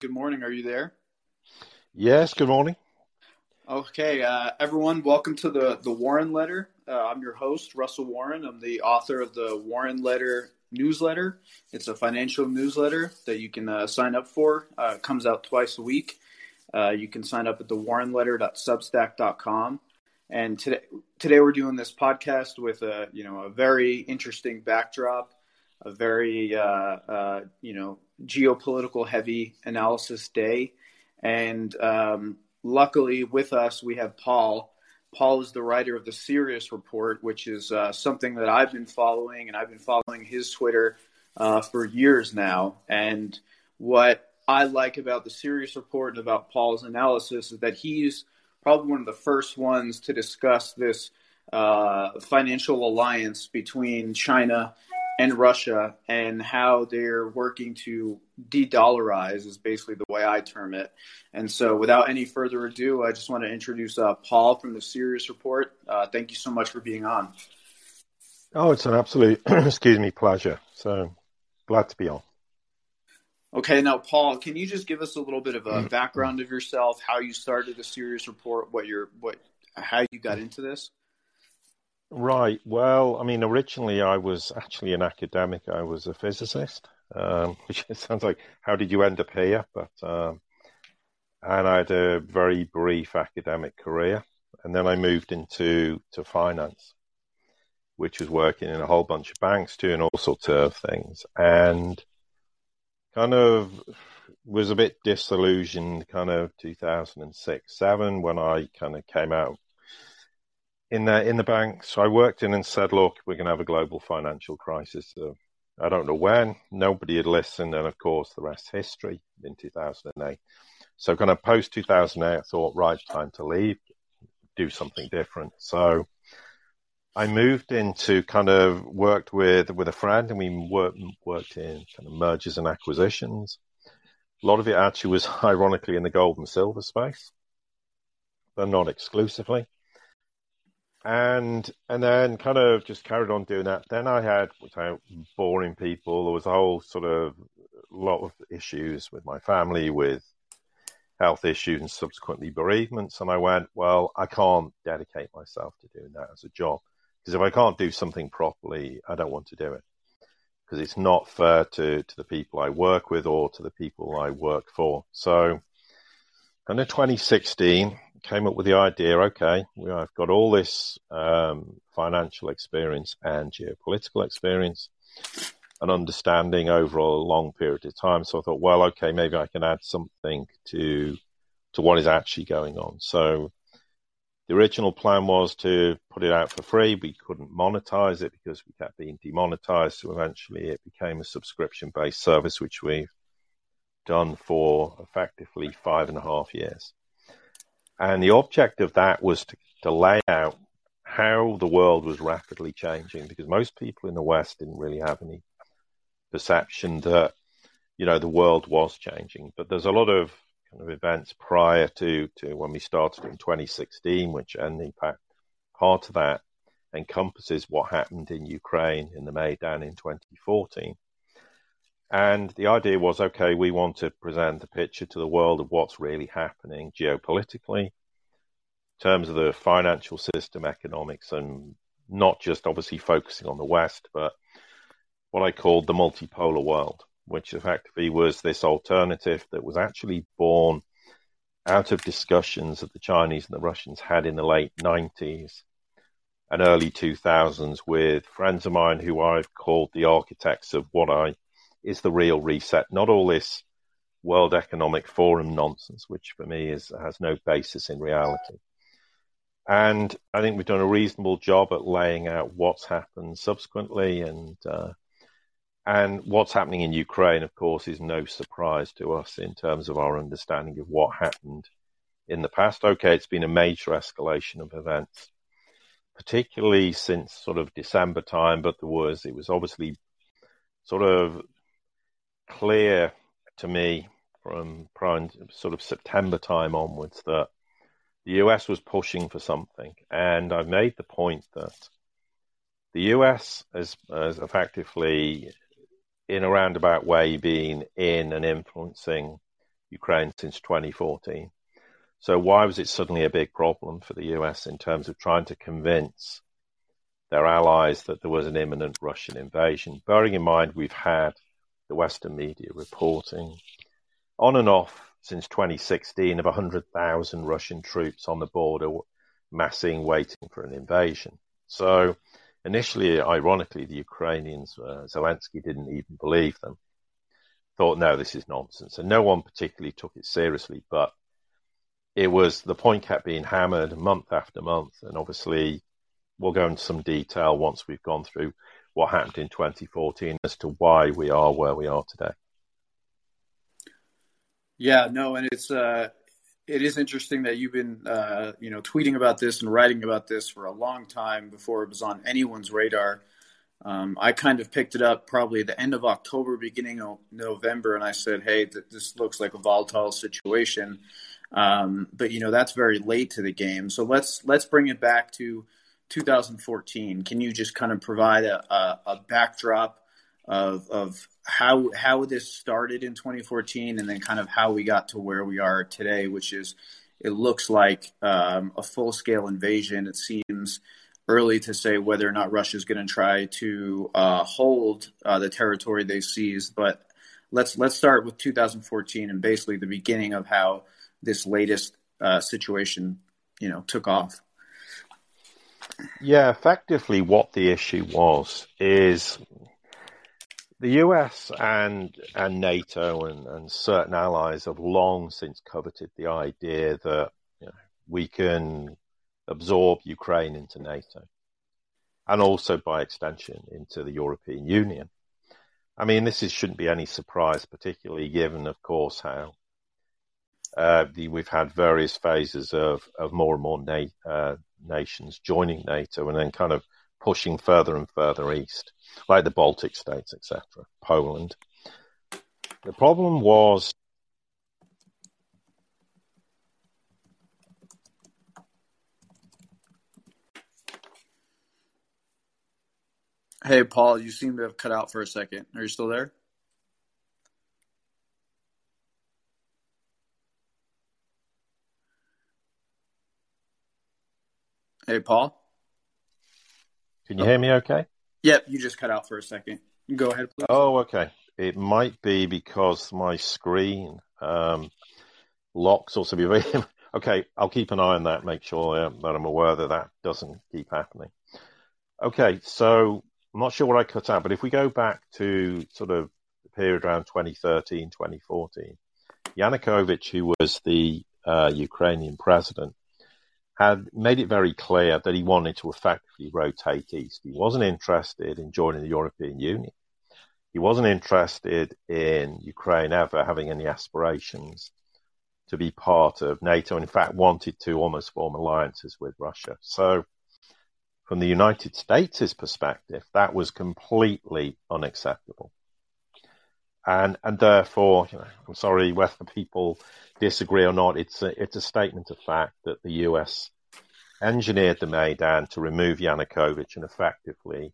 good morning. Are you there? Yes, good morning. Okay, uh, everyone, welcome to the, the Warren Letter. Uh, I'm your host, Russell Warren. I'm the author of the Warren Letter newsletter. It's a financial newsletter that you can uh, sign up for. Uh, it comes out twice a week. Uh, you can sign up at the warrenletter.substack.com. And today, today we're doing this podcast with a you know a very interesting backdrop, a very uh, uh, you know geopolitical heavy analysis day, and um, luckily with us we have Paul. Paul is the writer of the Sirius Report, which is uh, something that I've been following, and I've been following his Twitter uh, for years now. And what I like about the Sirius Report and about Paul's analysis is that he's probably one of the first ones to discuss this uh, financial alliance between China and Russia and how they're working to de-dollarize is basically the way I term it. And so, without any further ado, I just want to introduce uh, Paul from the Sirius Report. Uh, thank you so much for being on. Oh, it's an absolute, excuse me, pleasure. So glad to be on. Okay, now Paul, can you just give us a little bit of a background of yourself, how you started the Sirius Report, what your what how you got into this? Right. Well, I mean, originally I was actually an academic. I was a physicist, um, which sounds like how did you end up here? But um, and I had a very brief academic career, and then I moved into to finance, which was working in a whole bunch of banks, doing all sorts of things, and kind of was a bit disillusioned, kind of 2006, seven when I kind of came out in the in the bank. So I worked in and said, "Look, we're going to have a global financial crisis." So I don't know when. Nobody had listened, and of course, the rest history. In 2008, so kind of post 2008, I thought, right, time to leave, do something different. So I moved into kind of worked with with a friend, and we worked worked in kind of mergers and acquisitions. A lot of it actually was ironically in the gold and silver space, but not exclusively and and then kind of just carried on doing that. Then I had, without boring people, there was a whole sort of lot of issues with my family, with health issues and subsequently bereavements. And I went, well, I can't dedicate myself to doing that as a job because if I can't do something properly, I don't want to do it because it's not fair to to the people I work with or to the people I work for. So, kind of 2016 came up with the idea okay, I've got all this um, financial experience and geopolitical experience and understanding over a long period of time. So I thought, well, okay, maybe I can add something to to what is actually going on. So the original plan was to put it out for free. We couldn't monetize it because we kept being demonetized. So eventually it became a subscription based service, which we've done for effectively five and a half years. And the object of that was to, to lay out how the world was rapidly changing because most people in the West didn't really have any perception that, you know, the world was changing. But there's a lot of kind of events prior to, to when we started in 2016, which, and in fact, part of that encompasses what happened in Ukraine in the Maidan in 2014. And the idea was okay, we want to present a picture to the world of what's really happening geopolitically, in terms of the financial system, economics, and not just obviously focusing on the West, but what I called the multipolar world, which effectively was this alternative that was actually born out of discussions that the Chinese and the Russians had in the late 90s and early 2000s with friends of mine who I've called the architects of what I is the real reset, not all this World Economic Forum nonsense, which for me is has no basis in reality. And I think we've done a reasonable job at laying out what's happened subsequently, and uh, and what's happening in Ukraine, of course, is no surprise to us in terms of our understanding of what happened in the past. Okay, it's been a major escalation of events, particularly since sort of December time, but there was it was obviously sort of clear to me from prime, sort of September time onwards that the US was pushing for something. And I've made the point that the US has, has effectively, in a roundabout way, been in and influencing Ukraine since 2014. So why was it suddenly a big problem for the US in terms of trying to convince their allies that there was an imminent Russian invasion? Bearing in mind we've had the Western media reporting on and off since 2016 of 100,000 Russian troops on the border massing waiting for an invasion. So initially, ironically, the Ukrainians, uh, Zelensky didn't even believe them. Thought, no, this is nonsense. And no one particularly took it seriously, but it was the point kept being hammered month after month. And obviously, we'll go into some detail once we've gone through what happened in 2014 as to why we are where we are today. Yeah, no, and it's uh, it is interesting that you've been uh, you know tweeting about this and writing about this for a long time before it was on anyone's radar. Um, I kind of picked it up probably the end of October, beginning of November, and I said, "Hey, th- this looks like a volatile situation." Um, but you know that's very late to the game, so let's let's bring it back to 2014. Can you just kind of provide a, a, a backdrop of of how how this started in 2014 and then kind of how we got to where we are today, which is it looks like um, a full scale invasion. It seems early to say whether or not Russia is going to try to uh, hold uh, the territory they seized, but let's let's start with 2014 and basically the beginning of how this latest uh, situation, you know, took off. Yeah, effectively, what the issue was is the US and and NATO and, and certain allies have long since coveted the idea that you know, we can absorb Ukraine into NATO and also by extension into the European Union. I mean, this is, shouldn't be any surprise, particularly given, of course, how uh, the, we've had various phases of, of more and more na- uh, nations joining NATO and then kind of pushing further and further east, like the Baltic states, etc., Poland. The problem was Hey, Paul, you seem to have cut out for a second. Are you still there? Hey, Paul. Can you hear me okay? Yep, you just cut out for a second. Go ahead, please. Oh, okay. It might be because my screen um, locks or something. okay, I'll keep an eye on that, make sure um, that I'm aware that that doesn't keep happening. Okay, so I'm not sure what I cut out, but if we go back to sort of the period around 2013, 2014, Yanukovych, who was the uh, Ukrainian president, had made it very clear that he wanted to effectively rotate east. He wasn't interested in joining the European Union. He wasn't interested in Ukraine ever having any aspirations to be part of NATO, and in fact wanted to almost form alliances with Russia. So, from the United States' perspective, that was completely unacceptable. And, and therefore, you know, I'm sorry whether people disagree or not. It's a, it's a statement of fact that the US engineered the Maidan to remove Yanukovych and effectively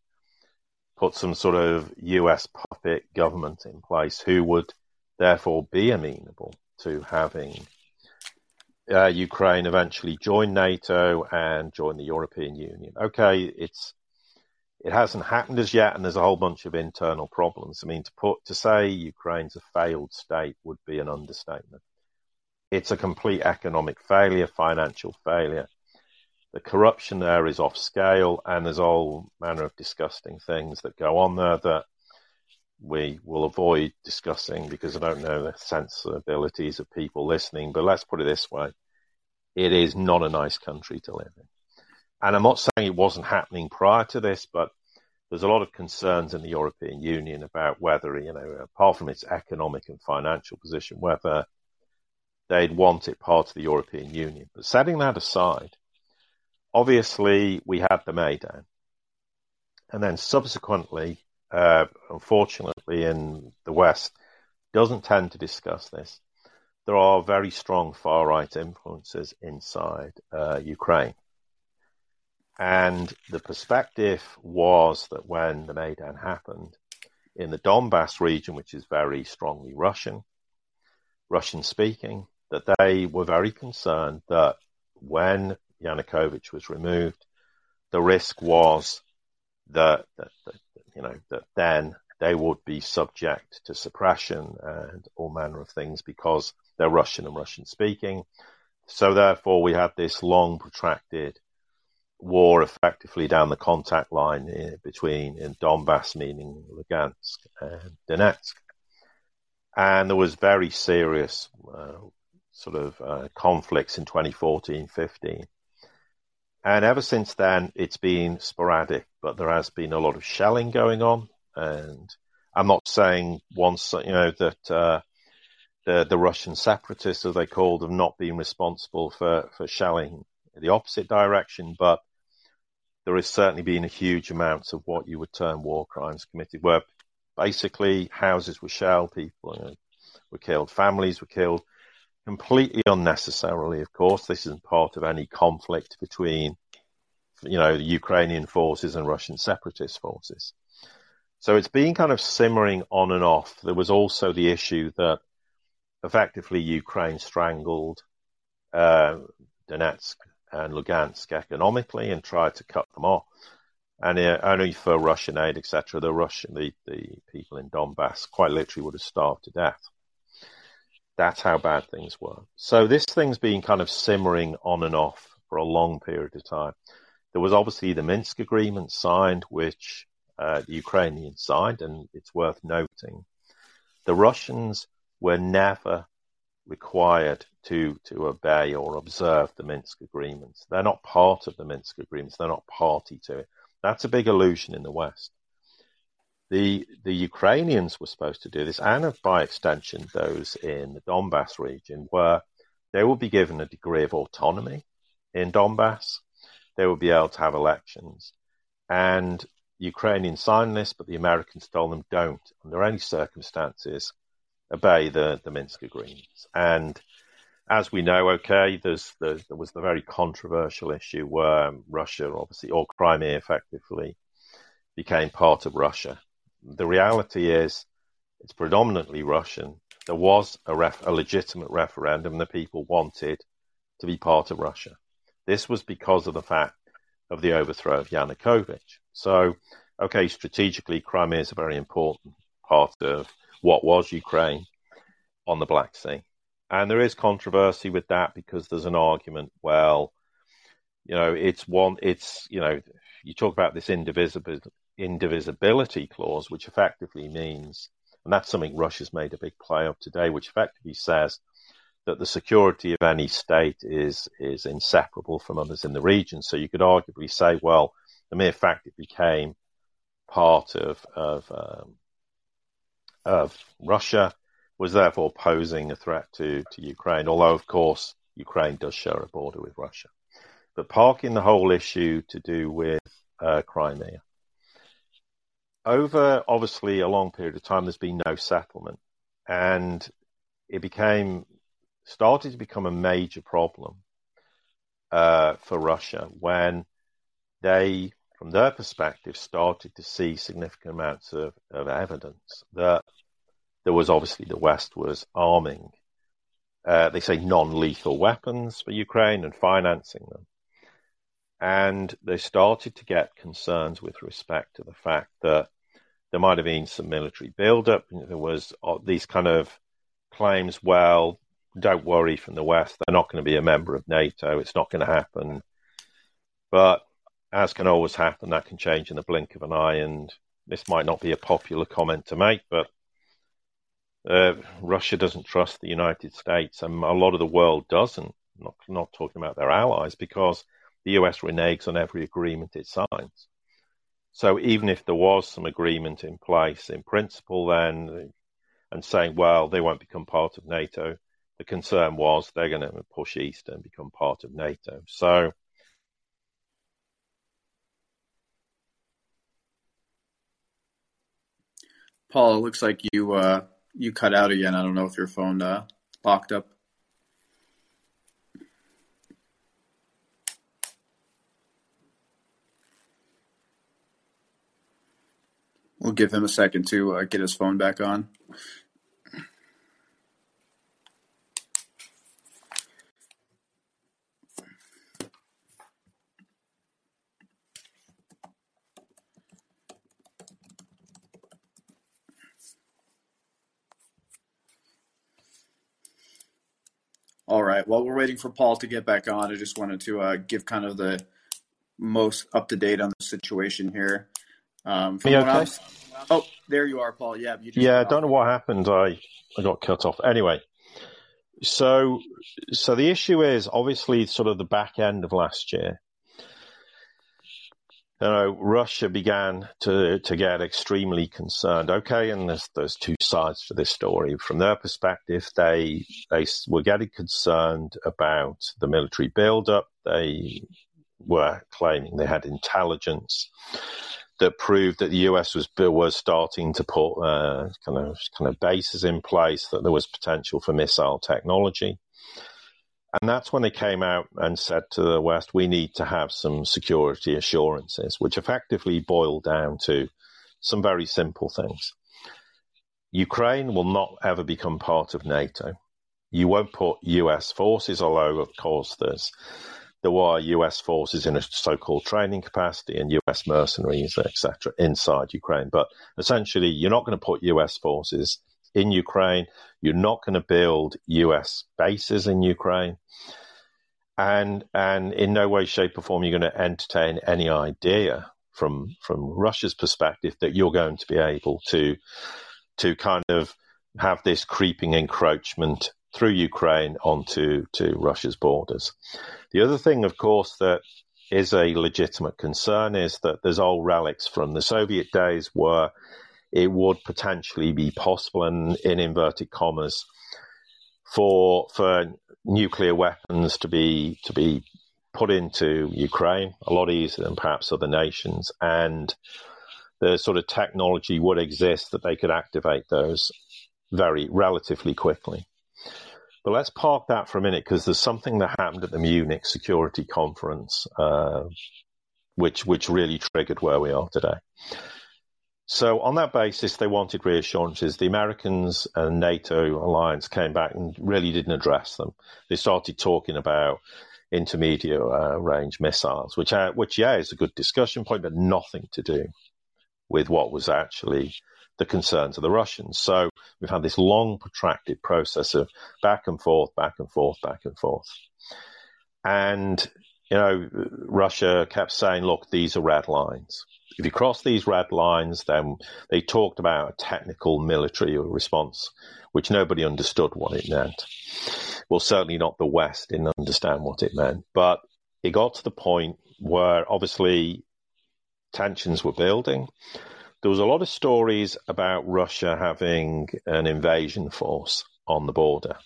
put some sort of US puppet government in place who would therefore be amenable to having uh, Ukraine eventually join NATO and join the European Union. Okay, it's it hasn't happened as yet, and there's a whole bunch of internal problems. I mean, to put to say Ukraine's a failed state would be an understatement. It's a complete economic failure, financial failure. The corruption there is off scale, and there's all manner of disgusting things that go on there that we will avoid discussing because I don't know the sensibilities of people listening. But let's put it this way it is not a nice country to live in. And I'm not saying it wasn't happening prior to this, but there's a lot of concerns in the European Union about whether, you know, apart from its economic and financial position, whether they'd want it part of the European Union. But setting that aside, obviously we had the Maidan. And then subsequently, uh, unfortunately, in the West, doesn't tend to discuss this. There are very strong far right influences inside uh, Ukraine. And the perspective was that when the Maidan happened in the Donbass region, which is very strongly Russian, Russian speaking, that they were very concerned that when Yanukovych was removed, the risk was that, that, that you know that then they would be subject to suppression and all manner of things because they're Russian and Russian speaking. So therefore, we had this long, protracted war effectively down the contact line in, between in Donbass, meaning Lugansk and Donetsk. And there was very serious uh, sort of uh, conflicts in 2014, 15. And ever since then, it's been sporadic, but there has been a lot of shelling going on. And I'm not saying once, you know, that uh, the the Russian separatists, as they called, have not been responsible for for shelling the opposite direction, but there has certainly been a huge amount of what you would term war crimes committed, where basically houses were shelled, people you know, were killed, families were killed, completely unnecessarily. Of course, this isn't part of any conflict between, you know, the Ukrainian forces and Russian separatist forces. So it's been kind of simmering on and off. There was also the issue that effectively Ukraine strangled uh, Donetsk and Lugansk economically and tried to cut them off. And uh, only for Russian aid, etc., the Russian, the, the people in Donbass quite literally would have starved to death. That's how bad things were. So this thing's been kind of simmering on and off for a long period of time. There was obviously the Minsk agreement signed, which uh, the Ukrainians signed, and it's worth noting. The Russians were never required to to obey or observe the Minsk agreements. They're not part of the Minsk agreements. They're not party to it. That's a big illusion in the West. The the Ukrainians were supposed to do this, and by extension, those in the Donbass region, where they will be given a degree of autonomy in Donbass. They will be able to have elections, and Ukrainians signed this, but the Americans told them don't, under any circumstances, obey the, the Minsk agreements. And as we know, okay, there's the, there was the very controversial issue where Russia, obviously, or Crimea effectively became part of Russia. The reality is it's predominantly Russian. There was a, ref, a legitimate referendum. The people wanted to be part of Russia. This was because of the fact of the overthrow of Yanukovych. So, okay, strategically, Crimea is a very important part of what was Ukraine on the Black Sea. And there is controversy with that because there's an argument, well, you know, it's one, it's, you know, you talk about this indivisibility, indivisibility clause, which effectively means, and that's something Russia's made a big play of today, which effectively says that the security of any state is is inseparable from others in the region. So you could arguably say, well, the mere fact it became part of of um, of Russia was therefore posing a threat to, to Ukraine, although, of course, Ukraine does share a border with Russia. But parking the whole issue to do with uh, Crimea. Over obviously a long period of time, there's been no settlement, and it became started to become a major problem uh, for Russia when they, from their perspective, started to see significant amounts of, of evidence that there was obviously the West was arming, uh, they say non-lethal weapons for Ukraine and financing them. And they started to get concerns with respect to the fact that there might have been some military buildup. There was uh, these kind of claims, well, don't worry from the West, they're not going to be a member of NATO. It's not going to happen. But as can always happen, that can change in the blink of an eye. And this might not be a popular comment to make, but uh, Russia doesn't trust the United States, and a lot of the world doesn't. Not not talking about their allies, because the US reneges on every agreement it signs. So even if there was some agreement in place in principle, then and saying, well, they won't become part of NATO, the concern was they're going to push east and become part of NATO. So. Paul, it looks like you uh, you cut out again. I don't know if your phone uh, locked up. We'll give him a second to uh, get his phone back on. All right. While we're waiting for Paul to get back on, I just wanted to uh, give kind of the most up to date on the situation here. Um, Me okay? oh, there you are, Paul. Yeah, yeah. I don't know what happened. I I got cut off. Anyway, so so the issue is obviously sort of the back end of last year you know, Russia began to to get extremely concerned. Okay, and there's there's two sides to this story. From their perspective, they they were getting concerned about the military buildup. They were claiming they had intelligence that proved that the US was was starting to put uh, kind of kind of bases in place, that there was potential for missile technology. And that's when they came out and said to the West, we need to have some security assurances, which effectively boil down to some very simple things. Ukraine will not ever become part of NATO. You won't put US forces, although, of course, there's there were US forces in a so-called training capacity and US mercenaries, etc., inside Ukraine. But essentially, you're not going to put US forces in Ukraine. You're not going to build US bases in Ukraine. And, and in no way, shape, or form you're going to entertain any idea from, from Russia's perspective that you're going to be able to, to kind of have this creeping encroachment through Ukraine onto to Russia's borders. The other thing, of course, that is a legitimate concern is that there's old relics from the Soviet days where it would potentially be possible, and in inverted commas, for for nuclear weapons to be to be put into Ukraine a lot easier than perhaps other nations, and the sort of technology would exist that they could activate those very relatively quickly. But let's park that for a minute because there's something that happened at the Munich Security Conference, uh, which which really triggered where we are today. So on that basis, they wanted reassurances. The Americans and NATO alliance came back and really didn't address them. They started talking about intermediate uh, range missiles, which, uh, which yeah, is a good discussion point, but nothing to do with what was actually the concerns of the Russians. So we've had this long, protracted process of back and forth, back and forth, back and forth. And, you know, Russia kept saying, look, these are red lines if you cross these red lines, then they talked about a technical military response, which nobody understood what it meant. Well, certainly not the West didn't understand what it meant, but it got to the point where obviously tensions were building. There was a lot of stories about Russia having an invasion force on the border,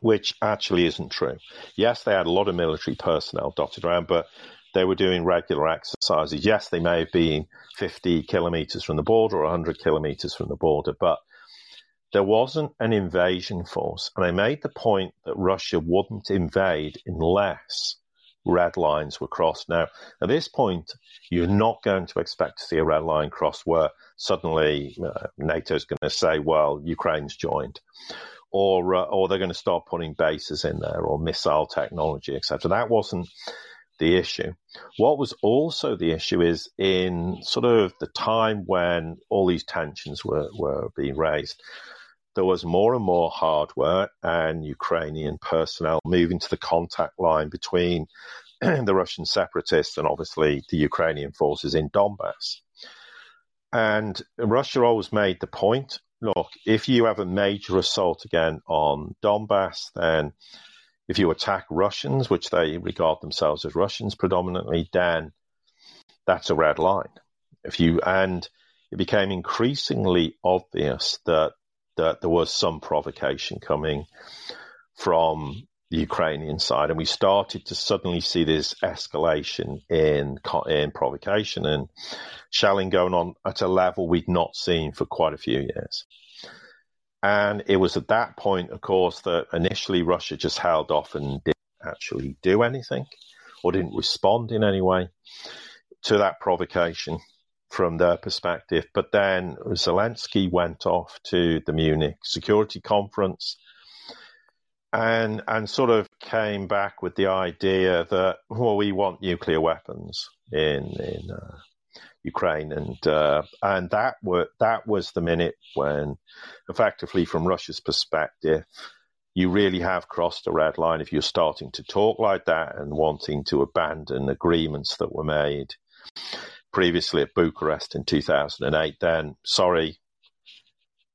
which actually isn't true. Yes, they had a lot of military personnel dotted around, but they were doing regular exercises. Yes, they may have been 50 kilometers from the border or 100 kilometers from the border, but there wasn't an invasion force. And I made the point that Russia wouldn't invade unless red lines were crossed. Now, at this point, you're not going to expect to see a red line crossed where suddenly uh, NATO's going to say, well, Ukraine's joined. Or, uh, or they're going to start putting bases in there or missile technology, etc. That wasn't the issue. What was also the issue is in sort of the time when all these tensions were, were being raised, there was more and more hardware and Ukrainian personnel moving to the contact line between the Russian separatists and obviously the Ukrainian forces in Donbass. And Russia always made the point look, if you have a major assault again on Donbass, then if you attack Russians, which they regard themselves as Russians predominantly, then that's a red line. If you and it became increasingly obvious that that there was some provocation coming from the Ukrainian side, and we started to suddenly see this escalation in in provocation and shelling going on at a level we'd not seen for quite a few years. And it was at that point, of course, that initially Russia just held off and didn't actually do anything or didn't respond in any way to that provocation from their perspective. But then Zelensky went off to the Munich Security Conference and and sort of came back with the idea that well we want nuclear weapons in in uh, Ukraine, and uh, and that were that was the minute when, effectively, from Russia's perspective, you really have crossed a red line if you're starting to talk like that and wanting to abandon agreements that were made previously at Bucharest in 2008, then sorry,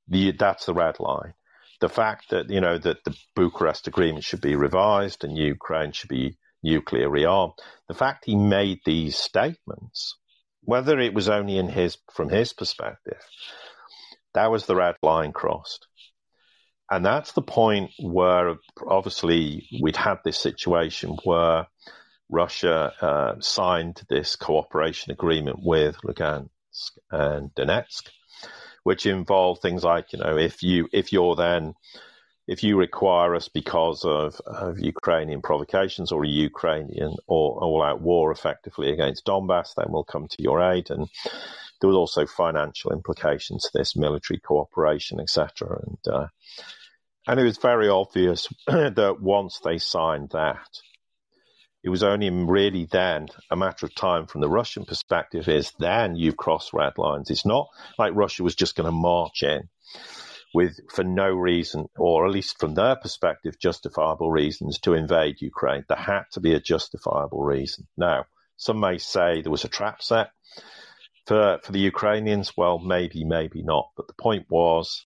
the, that's the red line. The fact that, you know, that the Bucharest agreement should be revised and Ukraine should be nuclear rearmed, the fact he made these statements, whether it was only in his, from his perspective, that was the red line crossed. And that's the point where obviously we'd had this situation where Russia uh, signed this cooperation agreement with Lugansk and Donetsk, which involved things like, you know, if you if you're then if you require us because of, of Ukrainian provocations or a Ukrainian or all-out war effectively against Donbass, then we'll come to your aid. And there was also financial implications to this military cooperation, etc. And uh, and it was very obvious that once they signed that, it was only really then a matter of time from the Russian perspective is then you've crossed red lines. It's not like Russia was just going to march in with for no reason, or at least from their perspective, justifiable reasons to invade Ukraine. There had to be a justifiable reason. Now, some may say there was a trap set for for the Ukrainians. Well, maybe, maybe not. But the point was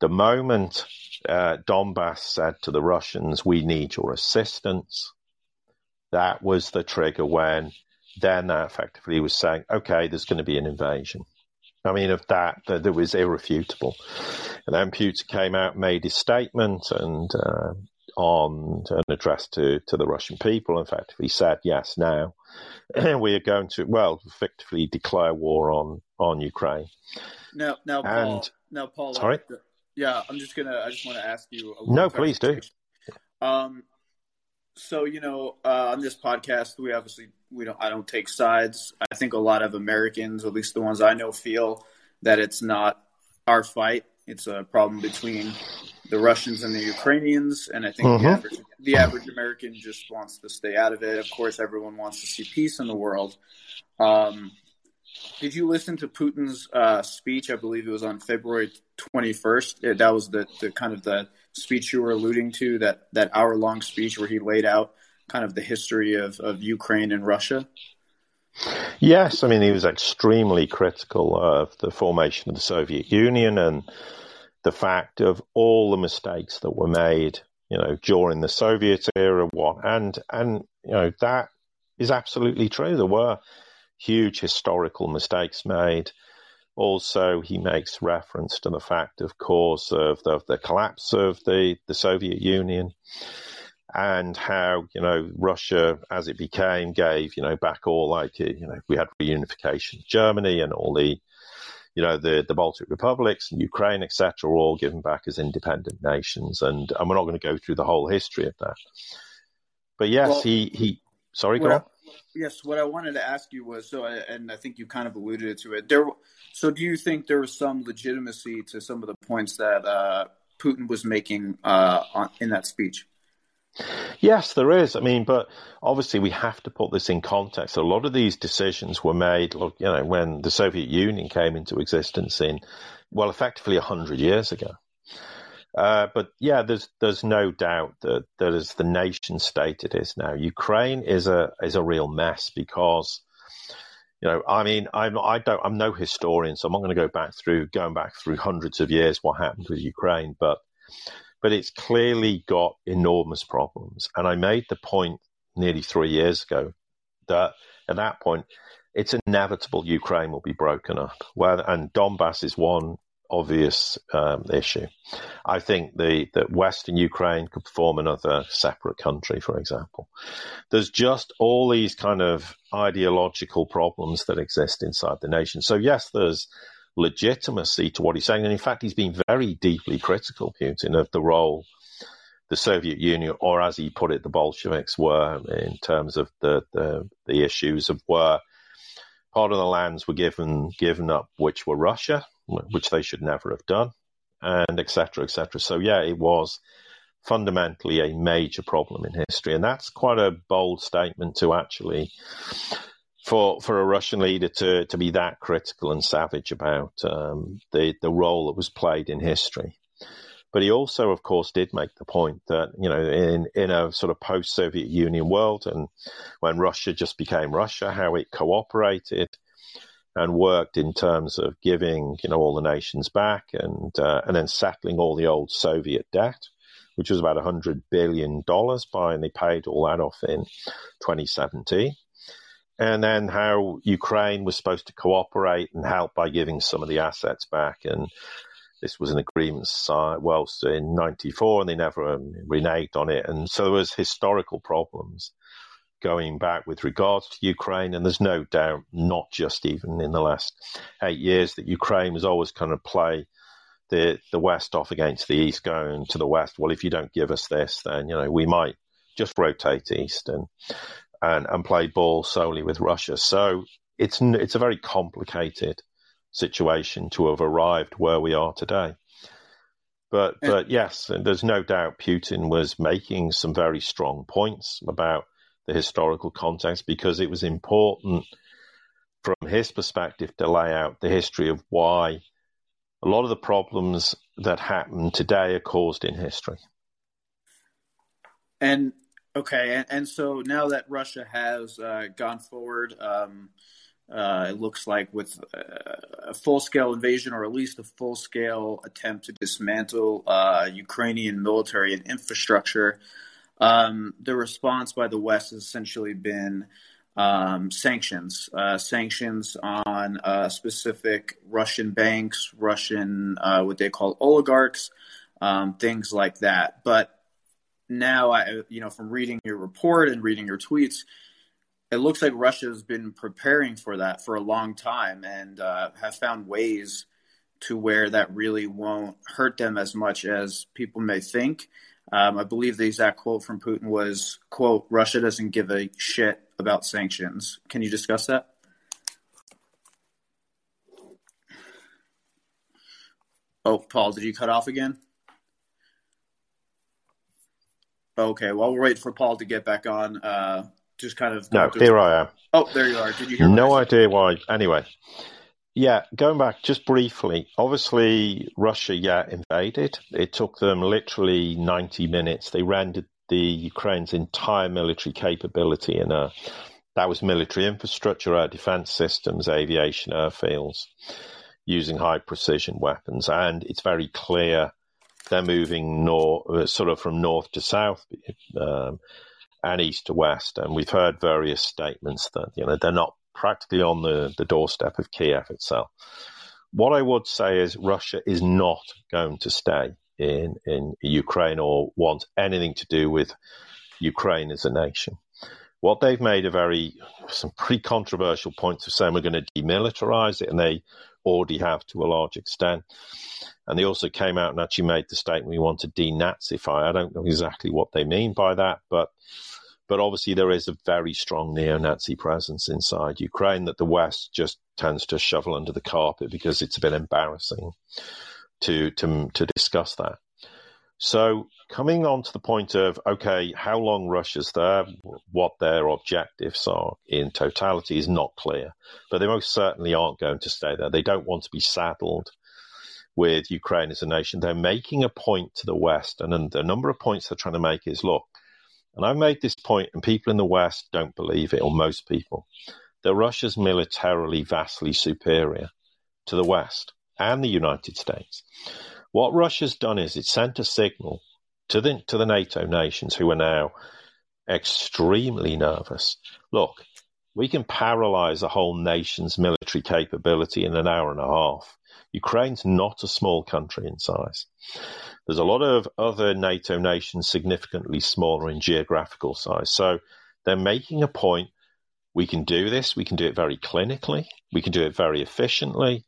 the moment uh, Donbass said to the Russians, "We need your assistance," that was the trigger when then that effectively was saying, "Okay, there's going to be an invasion." I mean, of that, that, that was irrefutable. And then Putin came out, made his statement, and uh, on an address to, to the Russian people. In fact, he said, "Yes, now we are going to well effectively declare war on on Ukraine." Now, now, Paul. And, now, Paul. Sorry. Yeah, I'm just gonna. I just want to ask you. no, please do. Um, so you know, uh, on this podcast, we obviously we don't. I don't take sides. I think a lot of Americans, at least the ones I know, feel that it's not our fight. It's a problem between the Russians and the Ukrainians, and I think uh-huh. the, average, the average American just wants to stay out of it. Of course, everyone wants to see peace in the world. Um, did you listen to Putin's uh, speech? I believe it was on February 21st. That was the, the kind of the speech you were alluding to, that, that hour long speech where he laid out kind of the history of, of Ukraine and Russia. Yes, I mean, he was extremely critical of the formation of the Soviet Union and the fact of all the mistakes that were made, you know, during the Soviet era, what, and, and, you know, that is absolutely true. There were huge historical mistakes made. Also, he makes reference to the fact, of course, of the, the collapse of the, the Soviet Union and how, you know, Russia, as it became, gave, you know, back all like, you know, we had reunification of Germany and all the, you know, the, the Baltic republics and Ukraine, etc., were all given back as independent nations. And, and we're not going to go through the whole history of that. But yes, well, he, he, sorry, go on. Yes, what I wanted to ask you was so, and I think you kind of alluded to it. There, so do you think there was some legitimacy to some of the points that uh, Putin was making uh, on, in that speech? Yes, there is. I mean, but obviously we have to put this in context. A lot of these decisions were made, look, you know, when the Soviet Union came into existence in, well, effectively a hundred years ago. Uh, but yeah, there's there's no doubt that that as the nation state it is now, Ukraine is a is a real mess because you know, I mean, I'm I don't I'm no historian, so I'm not going to go back through going back through hundreds of years what happened with Ukraine, but but it's clearly got enormous problems. And I made the point nearly three years ago that at that point it's inevitable Ukraine will be broken up. Well, and Donbass is one obvious um, issue. I think the that Western Ukraine could form another separate country, for example. There's just all these kind of ideological problems that exist inside the nation. So yes, there's legitimacy to what he's saying, and in fact, he's been very deeply critical, Putin, of the role the Soviet Union, or as he put it, the Bolsheviks were in terms of the the, the issues of where part of the lands were given given up, which were Russia, which they should never have done, and etc. etc. So yeah, it was fundamentally a major problem in history, and that's quite a bold statement to actually for for a Russian leader to to be that critical and savage about um, the the role that was played in history. But he also, of course, did make the point that, you know, in, in a sort of post Soviet Union world and when Russia just became Russia, how it cooperated and worked in terms of giving, you know, all the nations back and, uh, and then settling all the old Soviet debt, which was about $100 billion by, and they paid all that off in 2017 and then how Ukraine was supposed to cooperate and help by giving some of the assets back. And this was an agreement signed well in '94, and they never um, reneged on it. And so there was historical problems going back with regards to Ukraine. And there's no doubt, not just even in the last eight years, that Ukraine was always kind of play the the West off against the East, going to the West. Well, if you don't give us this, then you know we might just rotate east and and, and play ball solely with Russia. So it's it's a very complicated situation to have arrived where we are today. But but yes, there's no doubt Putin was making some very strong points about the historical context because it was important from his perspective to lay out the history of why a lot of the problems that happen today are caused in history. And Okay, and, and so now that Russia has uh, gone forward, um, uh, it looks like with a full scale invasion or at least a full scale attempt to dismantle uh, Ukrainian military and infrastructure, um, the response by the West has essentially been um, sanctions, uh, sanctions on uh, specific Russian banks, Russian, uh, what they call oligarchs, um, things like that. But now I, you know, from reading your report and reading your tweets, it looks like Russia has been preparing for that for a long time and uh, have found ways to where that really won't hurt them as much as people may think. Um, I believe the exact quote from Putin was, "quote Russia doesn't give a shit about sanctions." Can you discuss that? Oh, Paul, did you cut off again? Okay, well, we'll wait for Paul to get back on. Uh, just kind of. No, here I am. Oh, there you are. Did you hear? No idea why. Anyway, yeah, going back just briefly. Obviously, Russia, yeah, invaded. It took them literally 90 minutes. They rendered the Ukraine's entire military capability, in a that was military infrastructure, air defense systems, aviation, airfields, using high precision weapons. And it's very clear they're moving north, uh, sort of from north to south um, and east to west. And we've heard various statements that you know they're not practically on the, the doorstep of Kiev itself. What I would say is Russia is not going to stay in in Ukraine or want anything to do with Ukraine as a nation. What they've made a very some pretty controversial points of saying we're going to demilitarize it, and they already have to a large extent. And they also came out and actually made the statement we want to denazify. I don't know exactly what they mean by that, but but obviously there is a very strong neo-Nazi presence inside Ukraine that the West just tends to shovel under the carpet because it's a bit embarrassing to to to discuss that. So coming on to the point of okay, how long Russia's there, what their objectives are in totality is not clear, but they most certainly aren't going to stay there. They don't want to be saddled with Ukraine as a nation. They're making a point to the West, and the number of points they're trying to make is look, and I've made this point, and people in the West don't believe it, or most people, that Russia's militarily vastly superior to the West and the United States. What Russia's done is it sent a signal to the to the NATO nations who are now extremely nervous. Look, we can paralyze a whole nation's military capability in an hour and a half. Ukraine's not a small country in size. There's a lot of other NATO nations significantly smaller in geographical size. So they're making a point. We can do this. We can do it very clinically. We can do it very efficiently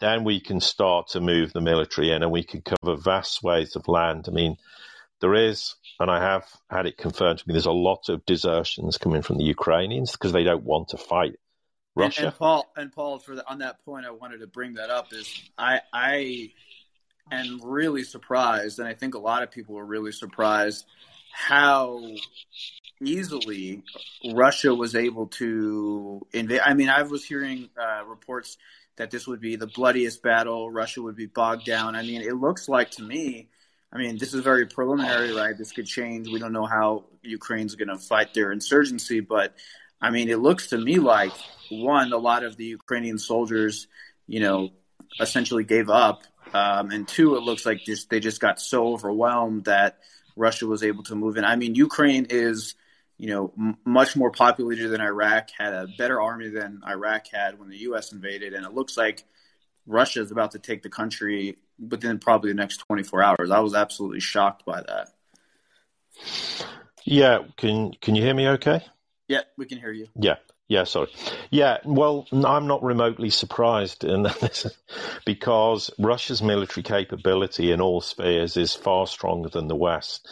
then we can start to move the military in and we can cover vast swathes of land. I mean, there is, and I have had it confirmed to me, there's a lot of desertions coming from the Ukrainians because they don't want to fight Russia. And, and Paul, and Paul, for the, on that point, I wanted to bring that up. Is I I am really surprised, and I think a lot of people were really surprised how easily Russia was able to invade. I mean, I was hearing uh, reports that this would be the bloodiest battle. Russia would be bogged down. I mean, it looks like to me I mean, this is very preliminary, right? This could change. We don't know how Ukraine's going to fight their insurgency, but I mean, it looks to me like one, a lot of the Ukrainian soldiers, you know, essentially gave up, um, and two, it looks like just they just got so overwhelmed that Russia was able to move in. I mean, Ukraine is, you know, m- much more populated than Iraq, had a better army than Iraq had when the U.S. invaded, and it looks like Russia is about to take the country within probably the next 24 hours. I was absolutely shocked by that. Yeah, can can you hear me okay? Yeah, we can hear you. Yeah. Yeah, sorry. Yeah, well, I'm not remotely surprised this because Russia's military capability in all spheres is far stronger than the West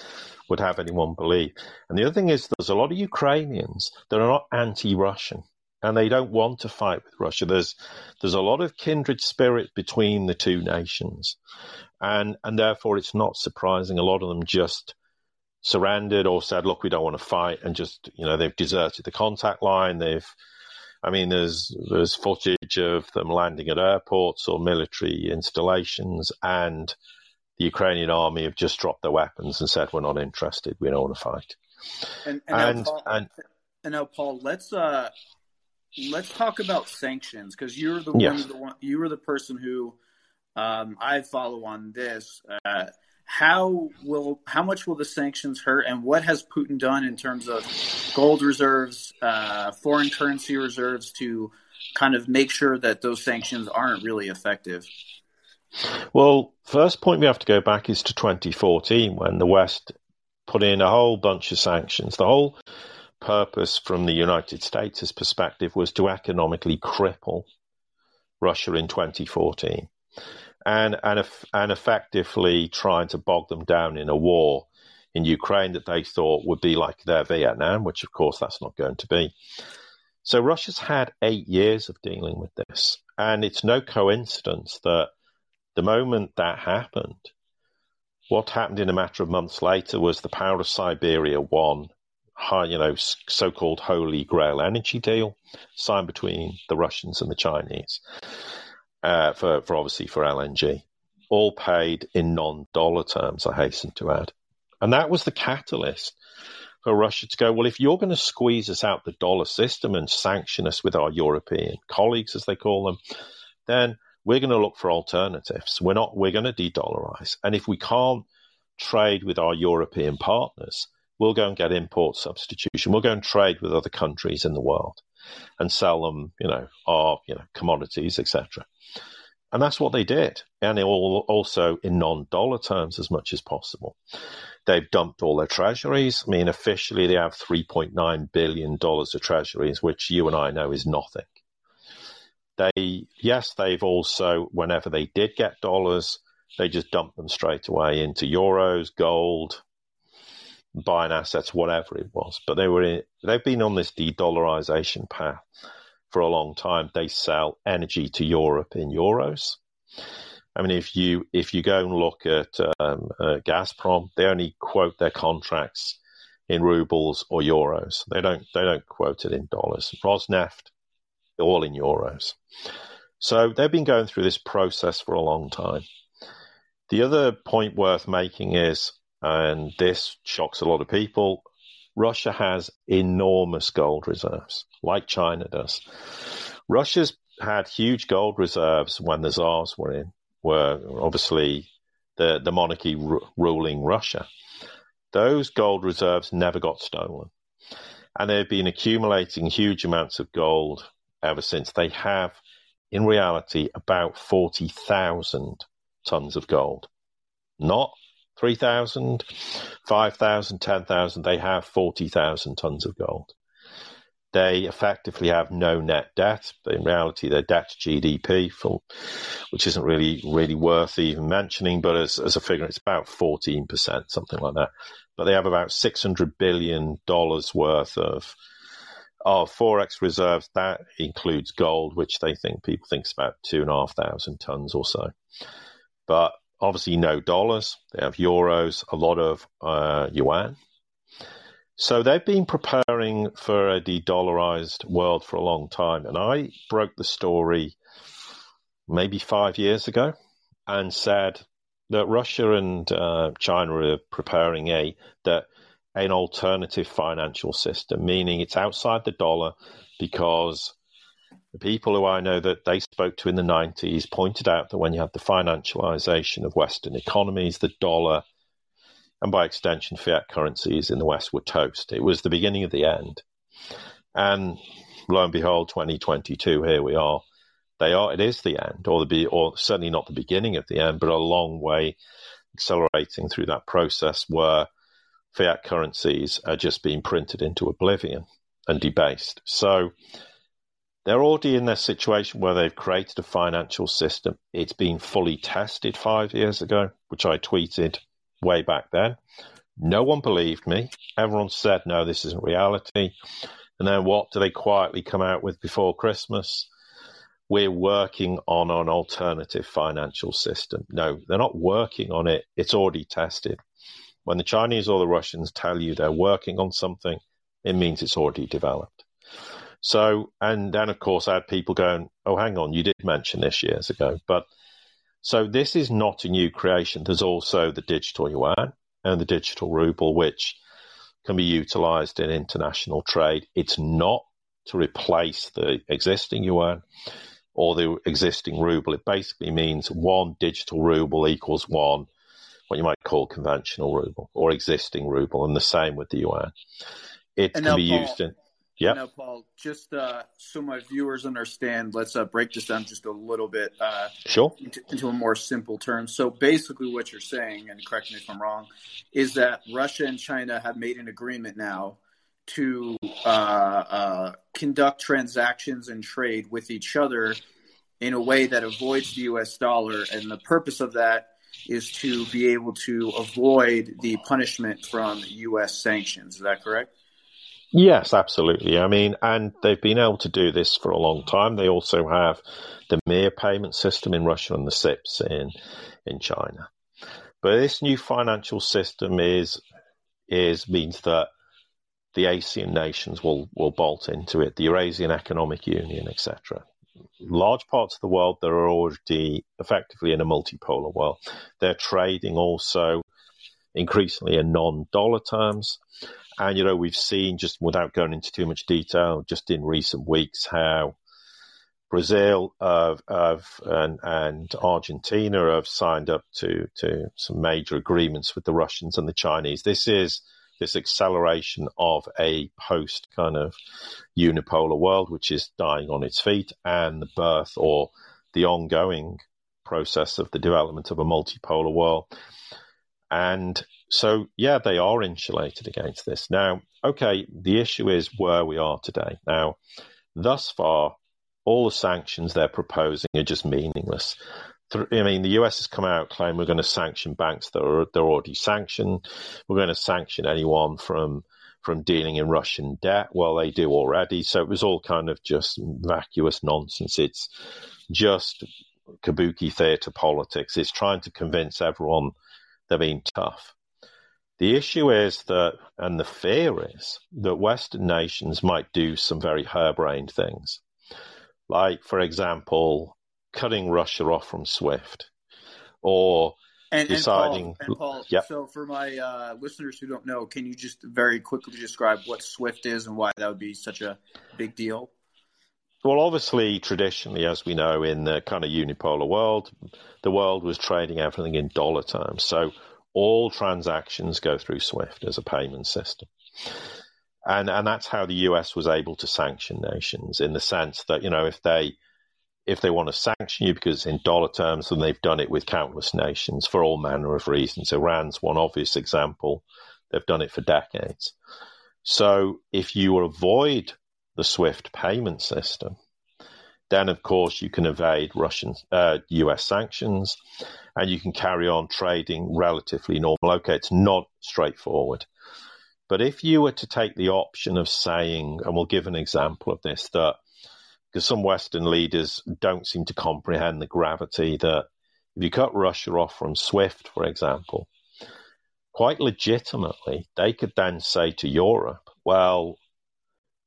would have anyone believe. And the other thing is, there's a lot of Ukrainians that are not anti-Russian and they don't want to fight with Russia. There's there's a lot of kindred spirit between the two nations, and and therefore it's not surprising. A lot of them just surrendered or said, "Look, we don't want to fight," and just you know they've deserted the contact line. They've, I mean, there's there's footage of them landing at airports or military installations, and the Ukrainian army have just dropped their weapons and said, "We're not interested. We don't want to fight." And and, and, now, Paul, and, and now, Paul, let's uh, let's talk about sanctions because you're the yes. one, the one, you were the person who um, I follow on this. Uh, how will how much will the sanctions hurt, and what has Putin done in terms of gold reserves, uh, foreign currency reserves to kind of make sure that those sanctions aren't really effective? Well, first point we have to go back is to 2014 when the West put in a whole bunch of sanctions. The whole purpose from the United States' perspective was to economically cripple Russia in 2014 and, and, and effectively trying to bog them down in a war in Ukraine that they thought would be like their Vietnam, which of course that's not going to be. So Russia's had eight years of dealing with this. And it's no coincidence that the moment that happened, what happened in a matter of months later was the power of Siberia One you know, so-called Holy Grail energy deal signed between the Russians and the Chinese uh, for, for obviously for LNG, all paid in non-dollar terms. I hasten to add, and that was the catalyst for Russia to go. Well, if you're going to squeeze us out the dollar system and sanction us with our European colleagues, as they call them, then we're going to look for alternatives. We're not. We're going to de-dollarize, and if we can't trade with our European partners, we'll go and get import substitution. We'll go and trade with other countries in the world and sell them, you know, our you know commodities, etc. And that's what they did, and also in non-dollar terms as much as possible. They've dumped all their treasuries. I mean, officially they have 3.9 billion dollars of treasuries, which you and I know is nothing. They, yes, they've also, whenever they did get dollars, they just dumped them straight away into euros, gold, buying assets, whatever it was. But they were in, they've been on this de-dollarization path for a long time. They sell energy to Europe in euros. I mean, if you if you go and look at um, uh, Gazprom, they only quote their contracts in rubles or euros. They don't they don't quote it in dollars. Rosneft, all in euros. So they've been going through this process for a long time. The other point worth making is and this shocks a lot of people. Russia has enormous gold reserves, like China does. Russia's had huge gold reserves when the czars were in, were obviously the, the monarchy r- ruling Russia. Those gold reserves never got stolen. And they've been accumulating huge amounts of gold ever since. They have, in reality, about 40,000 tons of gold. Not 3,000, 5,000, 10,000, they have 40,000 tons of gold. They effectively have no net debt. In reality, their debt to GDP, which isn't really really worth even mentioning, but as, as a figure, it's about 14%, something like that. But they have about $600 billion worth of of forex reserves. That includes gold, which they think people think is about two and a half thousand tons or so. But obviously no dollars. They have euros, a lot of uh, yuan. So they've been preparing for a de-dollarized world for a long time. And I broke the story maybe five years ago and said, that Russia and uh, China are preparing a that an alternative financial system, meaning it's outside the dollar because the people who I know that they spoke to in the 90s pointed out that when you had the financialization of Western economies, the dollar, and by extension, fiat currencies in the West were toast. It was the beginning of the end. And lo and behold, 2022, here we are. They are, it is the end, or the, or certainly not the beginning of the end, but a long way accelerating through that process where fiat currencies are just being printed into oblivion and debased. So they're already in their situation where they've created a financial system. It's been fully tested five years ago, which I tweeted way back then. No one believed me. Everyone said, no, this isn't reality. And then what do they quietly come out with before Christmas? We're working on an alternative financial system. No, they're not working on it. It's already tested. When the Chinese or the Russians tell you they're working on something, it means it's already developed. So, and then of course I had people going, oh, hang on, you did mention this years ago. But so this is not a new creation. There's also the digital yuan and the digital ruble, which can be utilized in international trade. It's not to replace the existing yuan or the existing ruble. It basically means one digital ruble equals one what you might call conventional ruble or existing ruble, and the same with the yuan. It and can be Paul, used in. Yeah. Now, Paul, just uh, so my viewers understand, let's uh, break this down just a little bit. Uh, sure. Into, into, a more simple term. So basically, what you're saying, and correct me if I'm wrong, is that Russia and China have made an agreement now to uh, uh, conduct transactions and trade with each other in a way that avoids the U.S. dollar, and the purpose of that is to be able to avoid the punishment from U.S. sanctions. Is that correct? Yes, absolutely. I mean, and they've been able to do this for a long time. They also have the Mir payment system in Russia and the CIPS in in China. But this new financial system is is means that the ASEAN nations will will bolt into it, the Eurasian Economic Union, etc large parts of the world that are already effectively in a multipolar world. They're trading also increasingly in non-dollar terms. And, you know, we've seen just without going into too much detail, just in recent weeks, how Brazil uh, and, and, Argentina have signed up to, to some major agreements with the Russians and the Chinese. This is this acceleration of a post kind of unipolar world, which is dying on its feet, and the birth or the ongoing process of the development of a multipolar world. And so, yeah, they are insulated against this. Now, okay, the issue is where we are today. Now, thus far, all the sanctions they're proposing are just meaningless. I mean, the US has come out claiming we're going to sanction banks that are they're already sanctioned. We're going to sanction anyone from from dealing in Russian debt. Well, they do already. So it was all kind of just vacuous nonsense. It's just kabuki theatre politics. It's trying to convince everyone they're being tough. The issue is that, and the fear is that Western nations might do some very harebrained things. Like, for example, cutting Russia off from SWIFT or and, deciding. And Paul, and Paul yep. so for my uh, listeners who don't know, can you just very quickly describe what SWIFT is and why that would be such a big deal? Well, obviously, traditionally, as we know, in the kind of unipolar world, the world was trading everything in dollar terms. So all transactions go through SWIFT as a payment system. And, and that's how the US was able to sanction nations in the sense that, you know, if they if they want to sanction you because in dollar terms, then they've done it with countless nations for all manner of reasons. Iran's one obvious example. They've done it for decades. So if you avoid the SWIFT payment system, then of course you can evade Russian, uh, US sanctions and you can carry on trading relatively normal. Okay, it's not straightforward. But if you were to take the option of saying, and we'll give an example of this, that because some Western leaders don't seem to comprehend the gravity that if you cut Russia off from SWIFT, for example, quite legitimately, they could then say to Europe, well,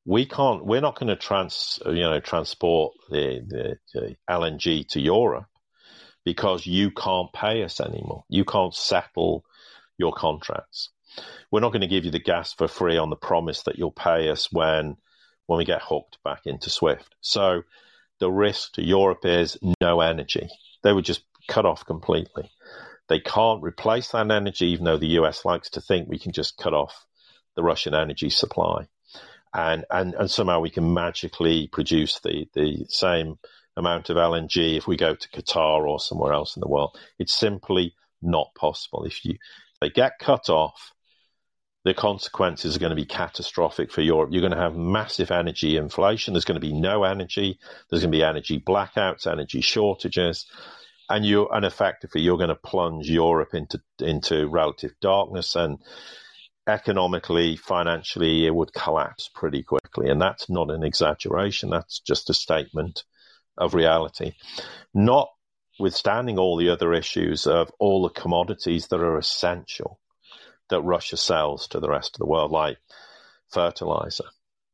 we can't, we're not going to trans, you know, transport the, the, the LNG to Europe because you can't pay us anymore. You can't settle your contracts. We're not going to give you the gas for free on the promise that you'll pay us when when we get hooked back into SWIFT. So the risk to Europe is no energy. They would just cut off completely. They can't replace that energy, even though the US likes to think we can just cut off the Russian energy supply. And, and, and somehow we can magically produce the, the same amount of LNG if we go to Qatar or somewhere else in the world. It's simply not possible. If you they get cut off, the consequences are going to be catastrophic for Europe. You're going to have massive energy inflation. There's going to be no energy. There's going to be energy blackouts, energy shortages, and you and effectively you're going to plunge Europe into into relative darkness and economically, financially, it would collapse pretty quickly. And that's not an exaggeration. That's just a statement of reality. Notwithstanding all the other issues of all the commodities that are essential that Russia sells to the rest of the world, like fertilizer.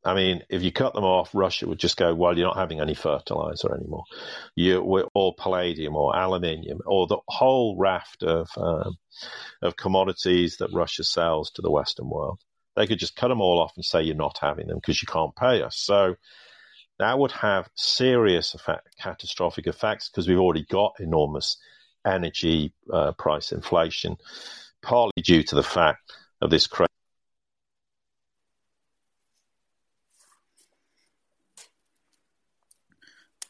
I mean, if you cut them off, Russia would just go, well, you're not having any fertilizer anymore. You, or palladium or aluminium or the whole raft of, um, of commodities that Russia sells to the Western world. They could just cut them all off and say you're not having them because you can't pay us. So that would have serious effect, catastrophic effects because we've already got enormous energy uh, price inflation, partly due to the fact of this crazy.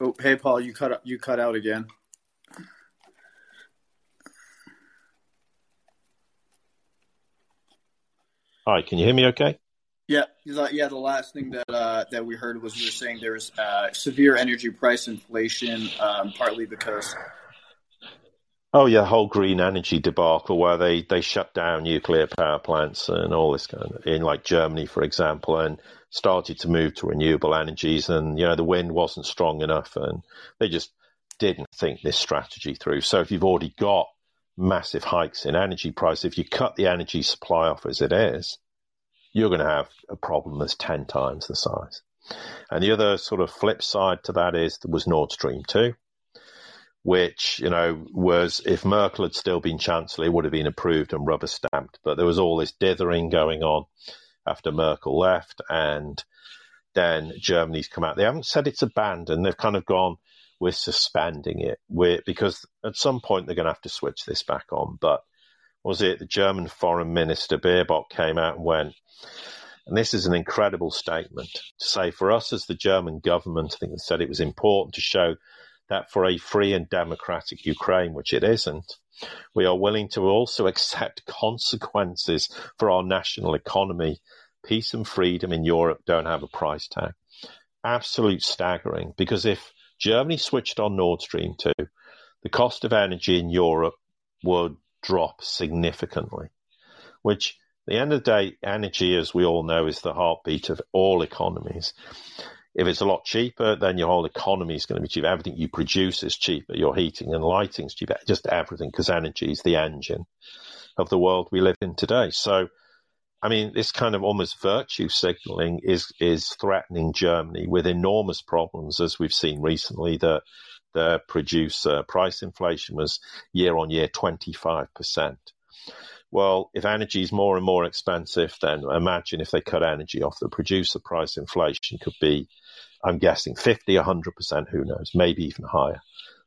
Oh, hey, Paul, you cut you cut out again. Hi, can you hear me? Okay. Yeah, yeah. The last thing that uh, that we heard was you were saying there's uh, severe energy price inflation, um, partly because. Oh yeah, whole green energy debacle where they, they shut down nuclear power plants and all this kind of in like Germany, for example, and started to move to renewable energies, and you know the wind wasn't strong enough, and they just didn't think this strategy through. So if you've already got massive hikes in energy price, if you cut the energy supply off as it is, you're going to have a problem that's 10 times the size. And the other sort of flip side to that is there was Nord Stream 2, which, you know, was if Merkel had still been Chancellor, it would have been approved and rubber stamped. But there was all this dithering going on after Merkel left. And then Germany's come out. They haven't said it's abandoned. They've kind of gone, we're suspending it. We're, because at some point they're going to have to switch this back on. But was it the German foreign minister Baerbock came out and went, and this is an incredible statement to say for us as the German government, I think they said it was important to show that for a free and democratic Ukraine, which it isn't, we are willing to also accept consequences for our national economy. Peace and freedom in Europe don't have a price tag. Absolute staggering because if Germany switched on Nord Stream 2, the cost of energy in Europe would drop significantly, which at the end of the day, energy, as we all know, is the heartbeat of all economies. If it's a lot cheaper, then your whole economy is going to be cheaper. Everything you produce is cheaper. Your heating and lighting is cheaper. Just everything, because energy is the engine of the world we live in today. So, I mean, this kind of almost virtue signaling is is threatening Germany with enormous problems, as we've seen recently. That the producer uh, price inflation was year on year 25%. Well, if energy is more and more expensive, then imagine if they cut energy off, the producer price inflation could be, I'm guessing, 50, 100%, who knows, maybe even higher.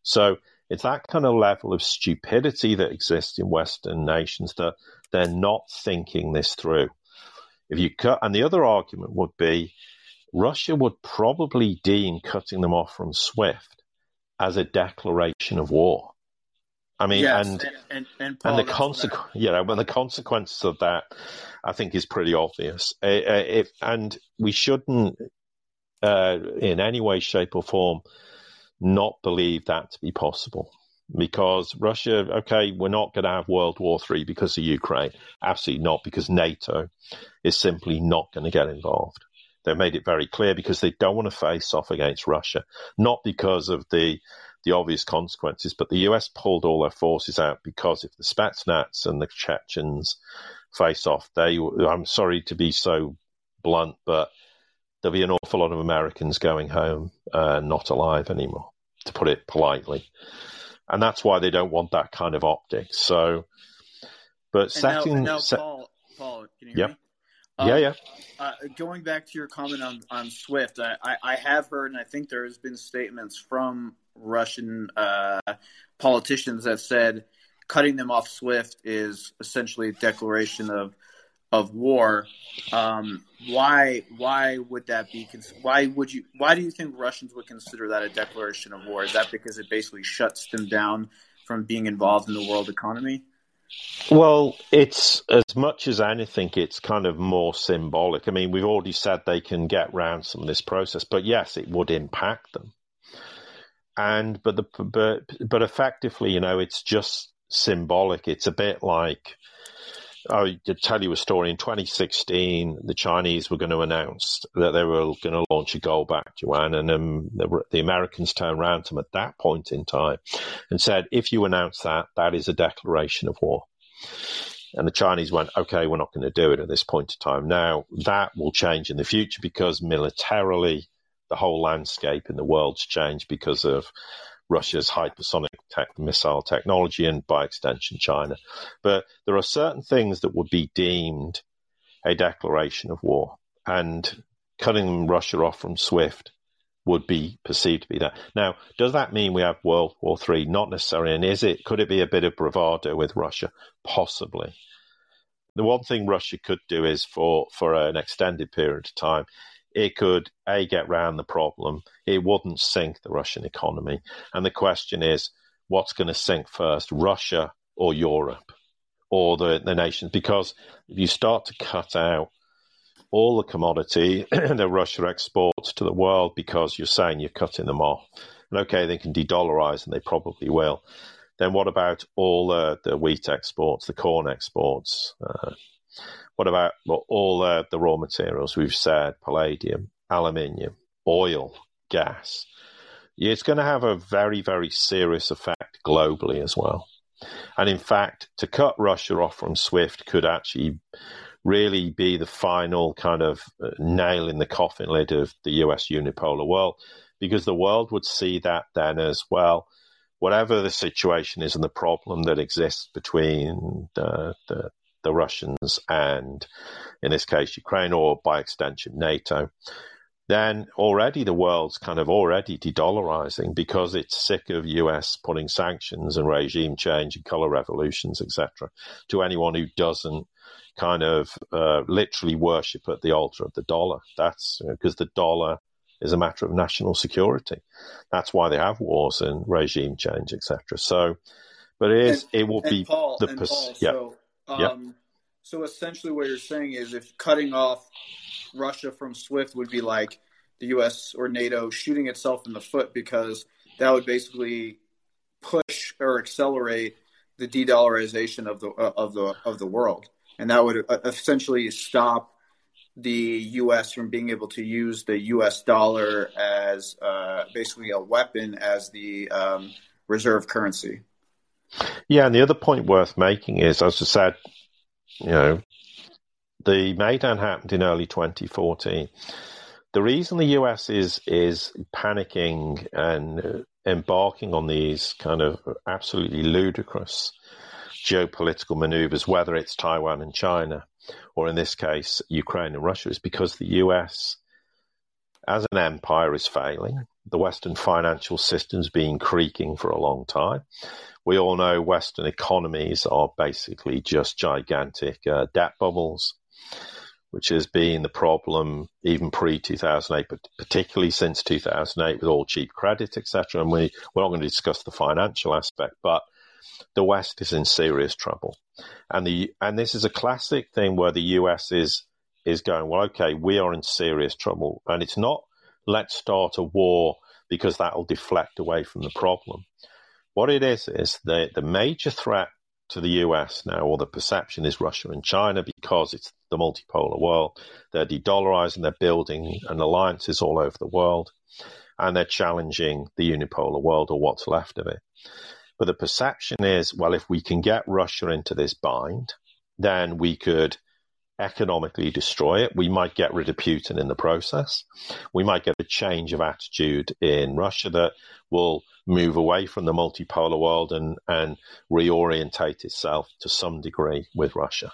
So it's that kind of level of stupidity that exists in Western nations that they're not thinking this through. If you cut, and the other argument would be Russia would probably deem cutting them off from SWIFT as a declaration of war. I mean, yes, and and, and, and, Paul, and the consequence, you know, when the consequences of that, I think, is pretty obvious. Uh, uh, if, and we shouldn't, uh, in any way, shape, or form, not believe that to be possible. Because Russia, okay, we're not going to have World War Three because of Ukraine. Absolutely not, because NATO is simply not going to get involved. They've made it very clear because they don't want to face off against Russia, not because of the the obvious consequences, but the US pulled all their forces out because if the Spetsnaz and the Chechens face off, they I'm sorry to be so blunt, but there'll be an awful lot of Americans going home uh, not alive anymore, to put it politely. and that's why they don't want that kind of optics. So, but And setting, and now set, Paul, Paul, can you hear Yeah. me? yeah, Um, yeah, Uh, going back to your comment on, on Swift, I, I, I have heard, and I think there has been statements from Russian uh, politicians that said cutting them off Swift is essentially a declaration of of war. Um, why why would that be? Why would you? Why do you think Russians would consider that a declaration of war? Is that because it basically shuts them down from being involved in the world economy? Well, it's as much as anything, it's kind of more symbolic. I mean, we've already said they can get round some of this process, but yes, it would impact them. And but the but but effectively, you know, it's just symbolic. It's a bit like I tell you a story. In 2016, the Chinese were going to announce that they were going to launch a gold-backed yuan, and um, the, the Americans turned around to them at that point in time and said, "If you announce that, that is a declaration of war." And the Chinese went, "Okay, we're not going to do it at this point in time." Now that will change in the future because militarily, the whole landscape in the world's changed because of Russia's hypersonic tech, missile technology and by extension China. But there are certain things that would be deemed a declaration of war and cutting Russia off from SWIFT would be perceived to be that. Now, does that mean we have World War Three? Not necessarily. And is it, could it be a bit of bravado with Russia? Possibly. The one thing Russia could do is for, for an extended period of time, it could a get round the problem. It wouldn't sink the Russian economy, and the question is, what's going to sink first, Russia or Europe, or the the nations? Because if you start to cut out all the commodity that Russia exports to the world, because you're saying you're cutting them off, and okay, they can de-dollarize, and they probably will. Then what about all the, the wheat exports, the corn exports? Uh, what about well, all uh, the raw materials we've said, palladium, aluminium, oil, gas? It's going to have a very, very serious effect globally as well. And in fact, to cut Russia off from SWIFT could actually really be the final kind of uh, nail in the coffin lid of the US unipolar world, because the world would see that then as well. Whatever the situation is and the problem that exists between uh, the the Russians and, in this case, Ukraine, or by extension, NATO, then already the world's kind of already de-dollarizing because it's sick of US putting sanctions and regime change and color revolutions, etc., to anyone who doesn't kind of uh, literally worship at the altar of the dollar. That's because the dollar is a matter of national security. That's why they have wars and regime change, etc. So, but it is, And, it will be Paul, the pers- Paul, yeah. so um, Yeah. so essentially what you're saying is if cutting off Russia from SWIFT would be like the US or NATO shooting itself in the foot because that would basically push or accelerate the de-dollarization of the uh, of the of the world and that would uh, essentially stop the US from being able to use the US dollar as uh, basically a weapon as the um, reserve currency. Yeah, and the other point worth making is, as I said, you know, the Maidan happened in early 2014. The reason the US is is panicking and embarking on these kind of absolutely ludicrous geopolitical maneuvers, whether it's Taiwan and China, or in this case Ukraine and Russia, is because the US, as an empire, is failing. The Western financial system's been creaking for a long time we all know Western economies are basically just gigantic uh, debt bubbles, which has been the problem even pre 2008, but particularly since 2008 with all cheap credit, etc. And we, we're not going to discuss the financial aspect, but the West is in serious trouble. And the and this is a classic thing where the US is is going, well, okay, we are in serious trouble. And it's not let's start a war because that'll deflect away from the problem. What it is is the the major threat to the US now, or the perception is Russia and China because it's the multipolar world. They're de-dollarizing, they're building an alliances all over the world, and they're challenging the unipolar world or what's left of it. But the perception is, well, if we can get Russia into this bind, then we could economically destroy it. We might get rid of Putin in the process. We might get a change of attitude in Russia that will move away from the multipolar world and, and reorientate itself to some degree with Russia.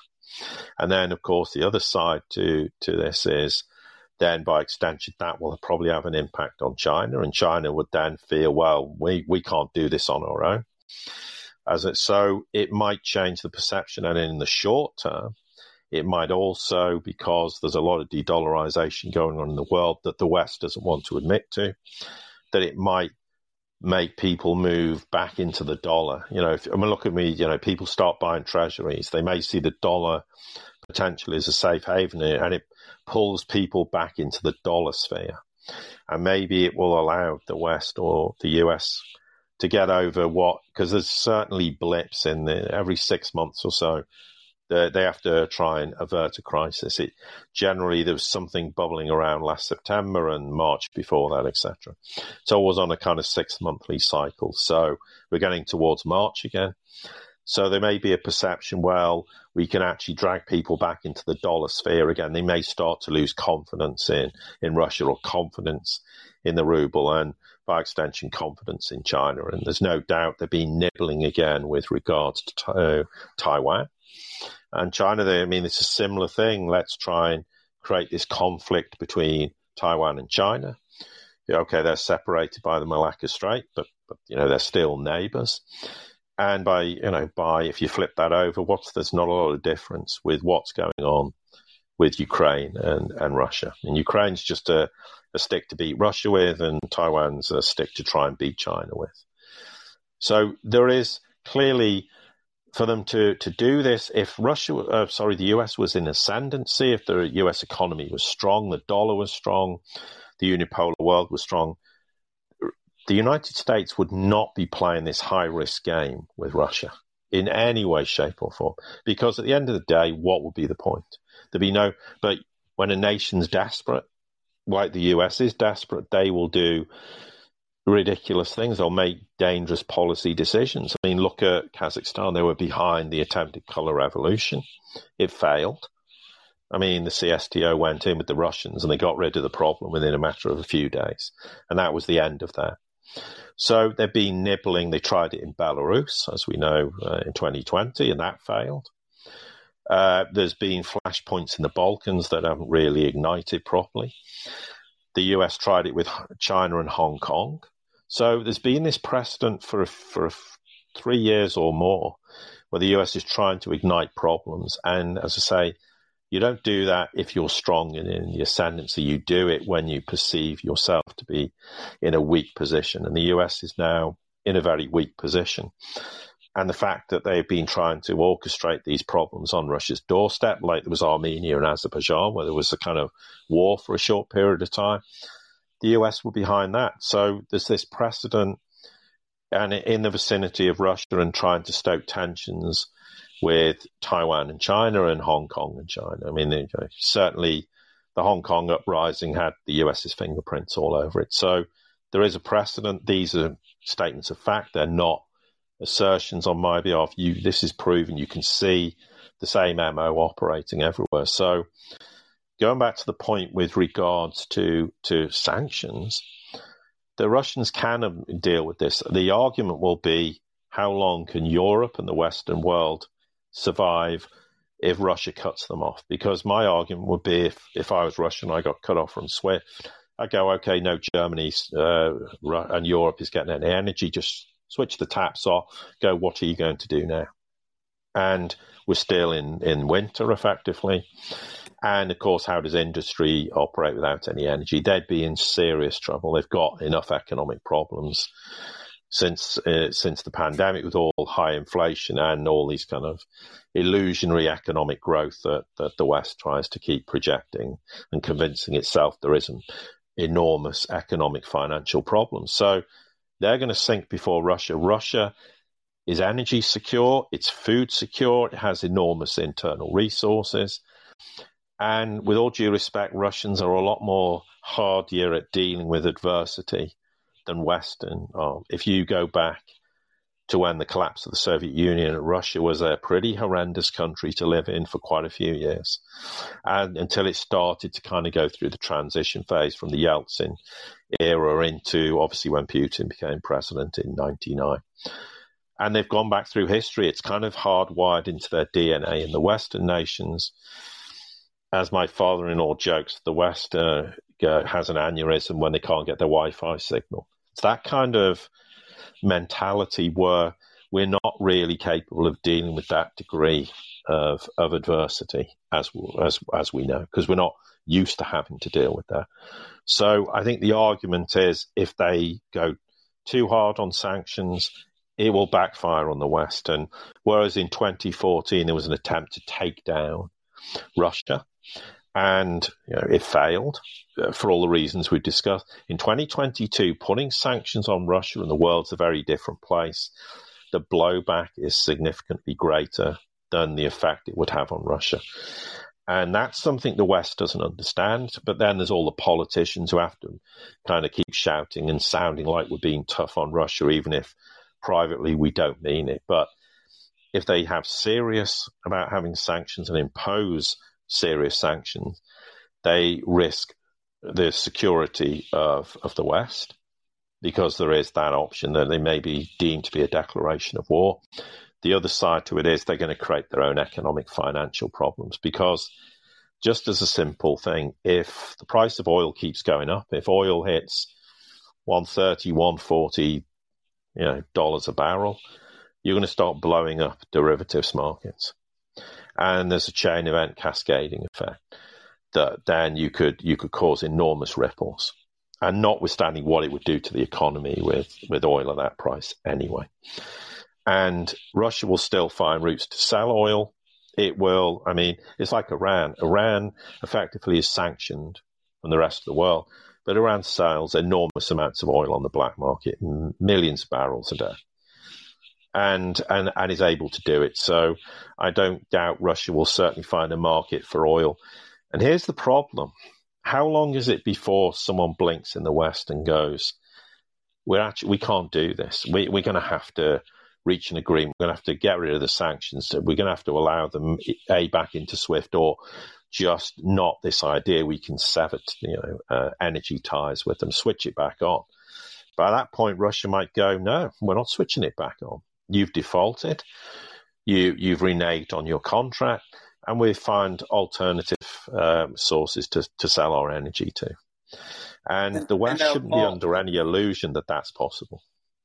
And then, of course, the other side to, to this is then by extension, that will probably have an impact on China. And China would then feel, well, we, we can't do this on our own. As it, so it might change the perception. And in the short term, it might also, because there's a lot of de dollarization going on in the world that the West doesn't want to admit to, that it might make people move back into the dollar. You know, if, I mean, look at me, you know, people start buying treasuries. They may see the dollar potentially as a safe haven and it pulls people back into the dollar sphere. And maybe it will allow the West or the US to get over what, because there's certainly blips in the, every six months or so they, have to try and avert a crisis. It generally there was something bubbling around last September and March before that, etc. So it was on a kind of six monthly cycle. So we're getting towards March again. So there may be a perception, well, we can actually drag people back into the dollar sphere again. They may start to lose confidence in, in Russia or confidence in the ruble and by extension confidence in China. And there's no doubt they've been nibbling again with regards to uh, Taiwan. And China, they, I mean, it's a similar thing. Let's try and create this conflict between Taiwan and China. Okay, they're separated by the Malacca Strait, but, but you know they're still neighbours. And by you know by if you flip that over, what's there's not a lot of difference with what's going on with Ukraine and, and Russia. And Ukraine's just a, a stick to beat Russia with, and Taiwan's a stick to try and beat China with. So there is clearly for them to, to do this, if Russia, uh, sorry, the US was in ascendancy, if the US economy was strong, the dollar was strong, the unipolar world was strong, the United States would not be playing this high risk game with Russia in any way, shape, or form. Because at the end of the day, what would be the point? There'd be no, but when a nation's desperate, like the US is desperate, they will do ridiculous things. They'll make dangerous policy decisions. I mean, look at Kazakhstan. They were behind the attempted color revolution. It failed. I mean, the CSTO went in with the Russians and they got rid of the problem within a matter of a few days. And that was the end of that. So they've been nibbling. They tried it in Belarus, as we know, uh, in 2020, and that failed. Uh, there's been flashpoints in the Balkans that haven't really ignited properly. The US tried it with China and Hong Kong. So there's been this precedent for for three years or more where the US is trying to ignite problems. And as I say, you don't do that if you're strong and in the ascendancy. You do it when you perceive yourself to be in a weak position. And the US is now in a very weak position. And the fact that they've been trying to orchestrate these problems on Russia's doorstep, like there was Armenia and Azerbaijan, where there was a kind of war for a short period of time, the US were behind that. So there's this precedent and in the vicinity of Russia and trying to stoke tensions with Taiwan and China and Hong Kong and China. I mean, you know, certainly the Hong Kong uprising had the US's fingerprints all over it. So there is a precedent. These are statements of fact. They're not assertions on my behalf. You, this is proven. You can see the same MO operating everywhere. So going back to the point with regards to to sanctions, the Russians can deal with this. The argument will be how long can Europe and the Western world survive if Russia cuts them off? Because my argument would be if, if I was Russian, I got cut off from SWIFT, I go, okay, no, Germany uh, and Europe is getting any energy, just switch the taps off, go, what are you going to do now? And we're still in, in winter effectively. And of course, how does industry operate without any energy? They'd be in serious trouble. They've got enough economic problems since uh, since the pandemic with all high inflation and all these kind of illusionary economic growth that, that the West tries to keep projecting and convincing itself there isn't enormous economic financial problems. So they're going to sink before Russia. Russia is energy secure, it's food secure, it has enormous internal resources. And with all due respect, Russians are a lot more hardier at dealing with adversity than Western are. If you go back to when the collapse of the Soviet Union, Russia was a pretty horrendous country to live in for quite a few years. And until it started to kind of go through the transition phase from the Yeltsin era into obviously when Putin became president in 99. And they've gone back through history. It's kind of hardwired into their DNA in the Western nations. As my father in law jokes, the West uh, has an aneurysm when they can't get their Wi Fi signal. It's that kind of mentality where we're not really capable of dealing with that degree of of adversity as as as we know because we're not used to having to deal with that. So I think the argument is if they go too hard on sanctions, it will backfire on the West. And whereas in 2014 there was an attempt to take down Russia, and you know, it failed uh, for all the reasons we've discussed. In 2022, putting sanctions on Russia and the world's a very different place. The blowback is significantly greater than the effect it would have on Russia. And that's something the West doesn't understand. But then there's all the politicians who have to kind of keep shouting and sounding like we're being tough on Russia, even if privately we don't mean it. But if they have serious about having sanctions and impose serious sanctions, they risk the security of, of the West because there is that option that they may be deemed to be a declaration of war. The other side to it is they're going to create their own economic financial problems because just as a simple thing, if the price of oil keeps going up, if oil hits 130, 140, you know, dollars a barrel, you're going to start blowing up derivatives markets and there's a chain event cascading effect that then you could you could cause enormous ripples and notwithstanding what it would do to the economy with with oil at that price anyway. And Russia will still find routes to sell oil. It will I mean it's like Iran. Iran effectively is sanctioned from the rest of the world but Iran sells enormous amounts of oil on the black market millions of barrels a day and, and, and is able to do it. So I don't doubt Russia will certainly find a market for oil. And here's the problem. How long is it before someone blinks in the West and goes, we're actually, we can't do this. We, we're going to have to reach an agreement. We're going to have to get rid of the sanctions. We're going to have to allow them a back into SWIFT or just not this idea. We can sever, you know, uh, energy ties with them, switch it back on. By that point, Russia might go, no, we're not switching it back on you've defaulted, you you've reneged on your contract, and we've found alternative um, sources to, to sell our energy to. And the West shouldn't Paul, be under any illusion that that's possible.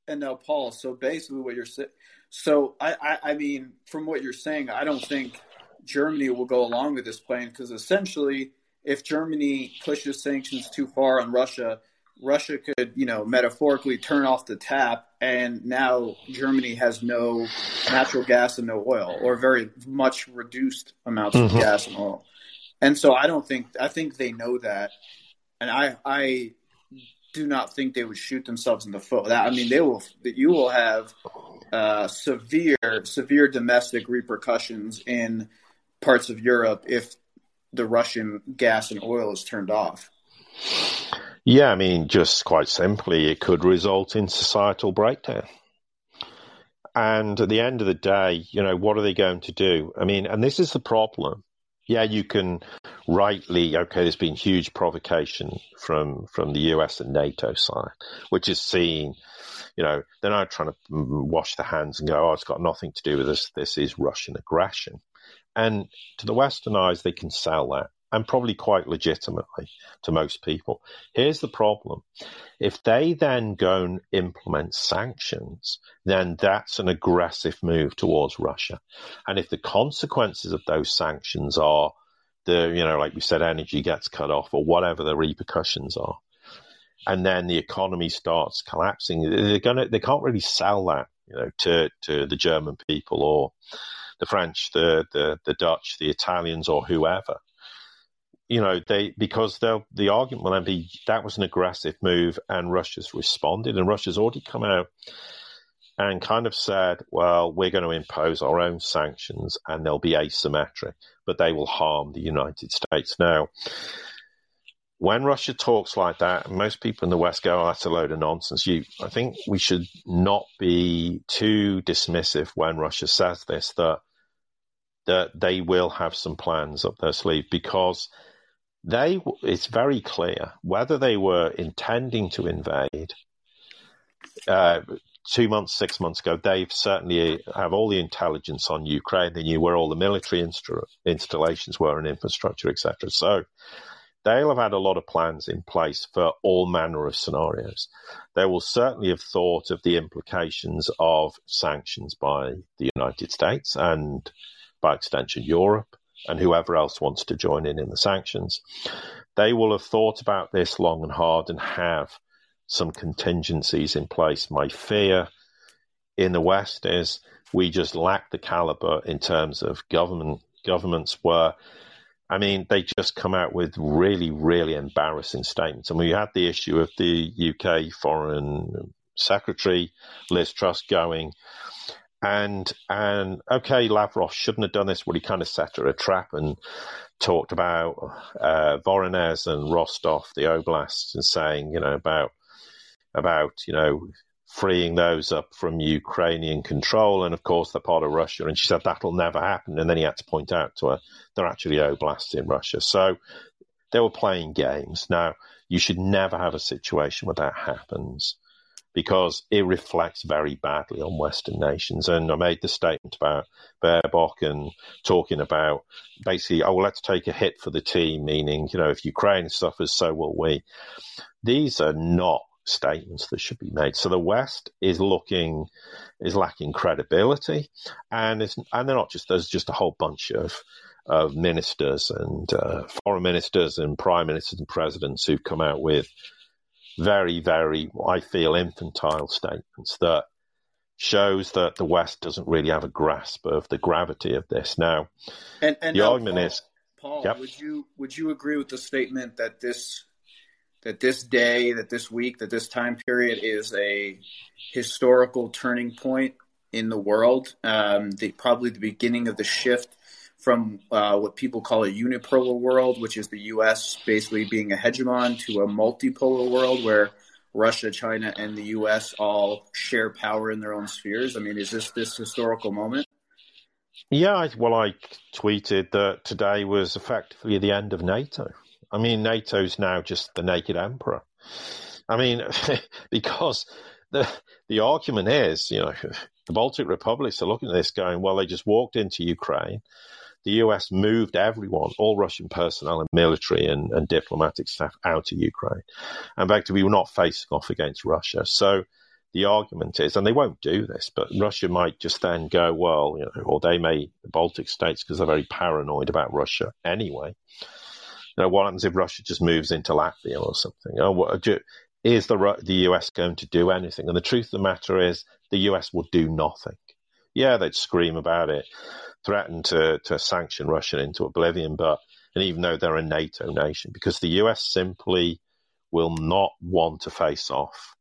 And now, Paul, so basically what you're saying, so I, I, I mean, from what you're saying, I don't think Germany will go along with this plan because essentially, if Germany pushes sanctions too far on Russia, Russia could, you know, metaphorically turn off the tap, and now Germany has no natural gas and no oil, or very much reduced amounts mm-hmm. of gas and oil. And so I don't think I think they know that, and I I do not think they would shoot themselves in the foot. That I mean, they will. You will have uh, severe severe domestic repercussions in parts of Europe if the Russian gas and oil is turned off. Yeah, I mean, just quite simply, it could result in societal breakdown. And at the end of the day, you know, what are they going to do? I mean, and this is the problem. Yeah, you can rightly, okay, there's been huge provocation from, from the US and NATO side, which is seen, you know, they're not trying to mm, mm, wash their hands and go, oh, it's got nothing to do with this. This is Russian aggression. And to the Western eyes, they can sell that and probably quite legitimately to most people. Here's the problem. If they then go and implement sanctions, then that's an aggressive move towards Russia. And if the consequences of those sanctions are the, you know, like we said, energy gets cut off or whatever the repercussions are, and then the economy starts collapsing, they're gonna, they can't really sell that, you know, to, to the German people or the French, the, the, the Dutch, the Italians or whoever you know, they because the argument will then be that was an aggressive move, and Russia's responded, and Russia's already come out and kind of said, well, we're going to impose our own sanctions, and they'll be asymmetric, but they will harm the United States. Now, when Russia talks like that, most people in the West go, oh, that's a load of nonsense. You, I think we should not be too dismissive when Russia says this, that, that they will have some plans up their sleeve because they, it's very clear whether they were intending to invade, uh, two months, six months ago, they certainly have all the intelligence on Ukraine. They knew where all the military instru- installations were and infrastructure, etc. So they'll have had a lot of plans in place for all manner of scenarios. They will certainly have thought of the implications of sanctions by the United States and, by extension, Europe and whoever else wants to join in in the sanctions. They will have thought about this long and hard and have some contingencies in place. My fear in the West is we just lack the caliber in terms of government governments where I mean, they just come out with really, really embarrassing statements. And we had the issue of the UK Foreign Secretary Liz Truss going, and and okay, Lavrov shouldn't have done this, but he kind of set her a trap and talked about uh, Voronezh and Rostov, the oblasts, and saying, you know, about about you know freeing those up from Ukrainian control. And of course, they're part of Russia. And she said that'll never happen. And then he had to point out to her they're actually oblasts in Russia. So they were playing games. Now, you should never have a situation where that happens because it reflects very badly on Western nations. And I made the statement about Baerbock and talking about basically, oh, well, let's take a hit for the team, meaning, you know, if Ukraine suffers, so will we. These are not statements that should be made. So the West is looking is lacking credibility, and it's and they're not just there's just a whole bunch of of ministers and uh, foreign ministers and prime ministers and presidents who've come out with very very I feel infantile statements that shows that the West doesn't really have a grasp of the gravity of this. Now, and, and the now, argument Paul, is, Paul, yep. would you would you agree with the statement that this that this day, that this week, that this time period is a historical turning point in the world. Um, the, probably the beginning of the shift from uh, what people call a unipolar world, which is the U.S. basically being a hegemon, to a multipolar world where Russia, China, and the U.S. all share power in their own spheres. I mean, is this this historical moment? Yeah, well, I tweeted that today was effectively the end of NATO. I mean, NATO's now just the naked emperor. I mean, because the the argument is, you know, the Baltic republics are looking at this going, well, they just walked into Ukraine. The US moved everyone, all Russian personnel and military and, and diplomatic staff out of Ukraine. And fact, we were not facing off against Russia. So the argument is, and they won't do this, but Russia might just then go, well, you know, or they may, the Baltic states, because they're very paranoid about Russia anyway, you know, what happens if Russia just moves into Latvia or something? Oh, what, is the the US going to do anything? And the truth of the matter is, the US will do nothing. Yeah, they'd scream about it, threaten to to sanction Russia into oblivion, but and even though they're a NATO nation, because the US simply will not want to face off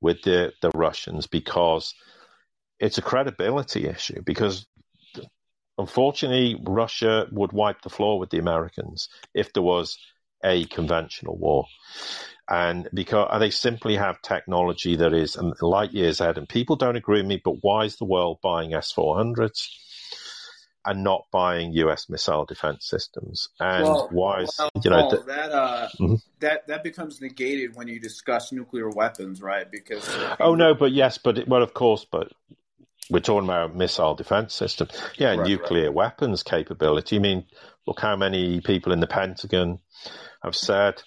with the the Russians because it's a credibility issue because Unfortunately, Russia would wipe the floor with the Americans if there was a conventional war. And because they simply have technology that is light years ahead. And people don't agree with me, but why is the world buying S 400s? and not buying U.S. missile defense systems. And well, why is well, you know th- that uh, mm-hmm. that that becomes negated when you discuss nuclear weapons, right? Because oh no, but yes, but it, well, of course, but we're talking about missile defense system. Yeah, right, nuclear right. weapons capability. I mean, look how many people in the Pentagon have said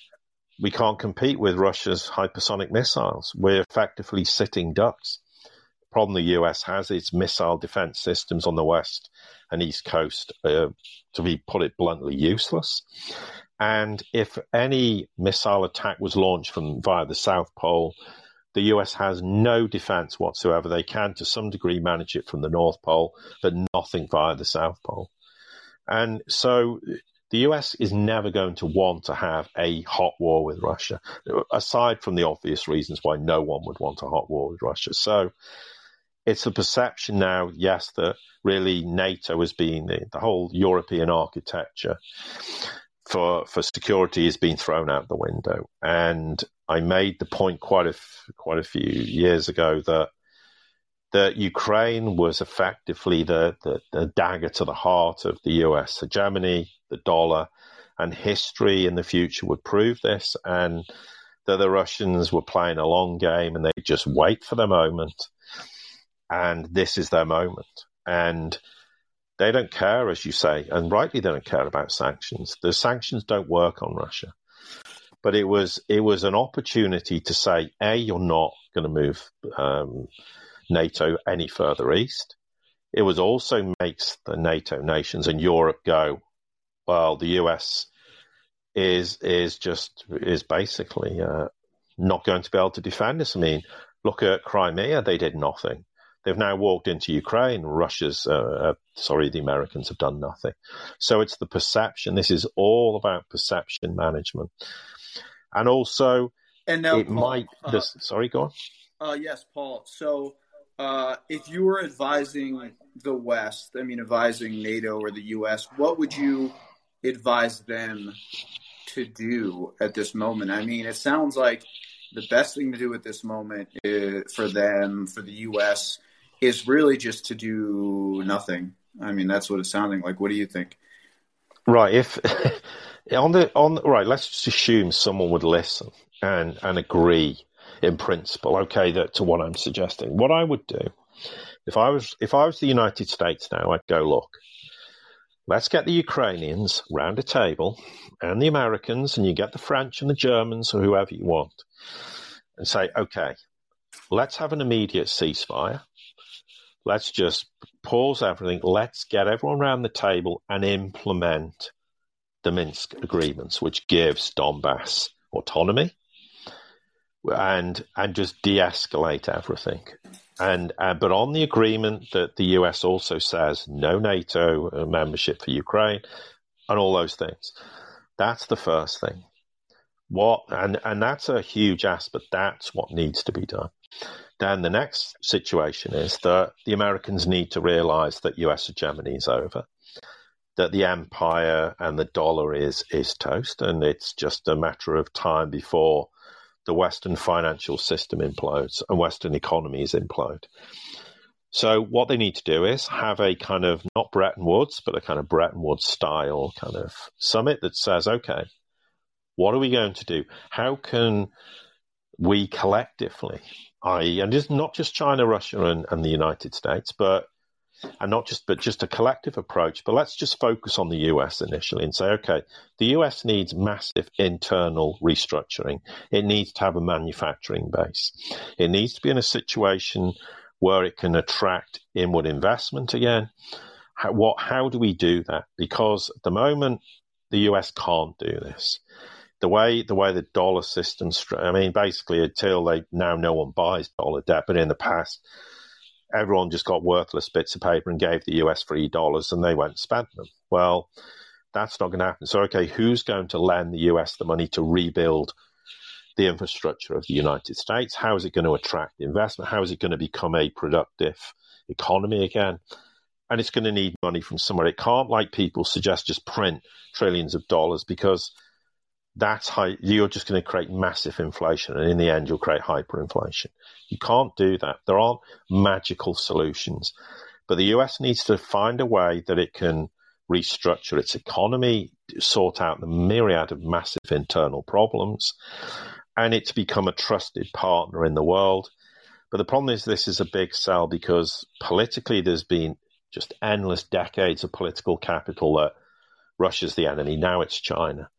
we can't compete with Russia's hypersonic missiles. We're effectively sitting ducks. The problem the US has is missile defense systems on the west and east coast, uh, to be put it bluntly, useless. And if any missile attack was launched from via the South Pole, the US has no defense whatsoever. They can, to some degree, manage it from the North Pole, but nothing via the South Pole. And so the US is never going to want to have a hot war with Russia, aside from the obvious reasons why no one would want a hot war with Russia. So it's a perception now, yes, that really NATO has been the, the whole European architecture for for security has been thrown out the window. And I made the point quite a quite a few years ago that that Ukraine was effectively the, the, the dagger to the heart of the US hegemony, the dollar, and history in the future would prove this, and that the Russians were playing a long game and they just wait for their moment, and this is their moment, and they don't care, as you say, and rightly they don't care about sanctions. The sanctions don't work on Russia, but it was it was an opportunity to say, a, you're not going to move um, NATO any further east. It was also makes the NATO nations and Europe go, well, the US is is just is basically uh, not going to be able to defend us. I mean, look at Crimea; they did nothing. They've now walked into Ukraine. Russia's, uh, uh, sorry, the Americans have done nothing. So it's the perception. This is all about perception management, and also and now, it Paul, might. uh, this, sorry, go on. Uh, yes, Paul. So, uh, if you were advising the West, I mean, advising NATO or the U.S., what would you advise them to do at this moment? I mean, it sounds like the best thing to do at this moment is, for them, for the U.S., is really just to do nothing. I mean, that's what it's sounding like. What do you think? Right. If on the on right, let's just assume someone would listen and and agree in principle. Okay, that to what I'm suggesting. What I would do if I was if I was the United States now, I'd go look. Let's get the Ukrainians round a table and the Americans, and you get the French and the Germans or whoever you want, and say, okay, let's have an immediate ceasefire. Let's just pause everything. Let's get everyone around the table and implement the Minsk agreements, which gives Donbass autonomy and and just de-escalate everything. And uh, but on the agreement that the US also says no NATO uh, membership for Ukraine and all those things. That's the first thing. What and and that's a huge aspect. That's what needs to be done. Then the next situation is that the Americans need to realize that US hegemony is over, that the empire and the dollar is is toast, and it's just a matter of time before the Western financial system implodes and Western economies implode. So what they need to do is have a kind of not Bretton Woods, but a kind of Bretton Woods style kind of summit that says, okay, what are we going to do? How can we collectively, i.e., and just not just China, Russia, and, and the United States, but and not just but just a collective approach. But let's just focus on the US initially and say, okay, the US needs massive internal restructuring. It needs to have a manufacturing base. It needs to be in a situation where it can attract inward investment again. How, what? How do we do that? Because at the moment, the US can't do this. The way the way the dollar system, I mean, basically until they now no one buys dollar debt, but in the past everyone just got worthless bits of paper and gave the US three dollars and they went and spent them. Well, that's not going to happen. So, okay, who's going to lend the US the money to rebuild the infrastructure of the United States? How is it going to attract investment? How is it going to become a productive economy again? And it's going to need money from somewhere. It can't, like people suggest, just print trillions of dollars because that's how you're just going to create massive inflation. And in the end, you'll create hyperinflation. You can't do that. There aren't magical solutions. But the US needs to find a way that it can restructure its economy, sort out the myriad of massive internal problems, and it to become a trusted partner in the world. But the problem is, this is a big sell because politically, there's been just endless decades of political capital that Russia's the enemy. Now it's China.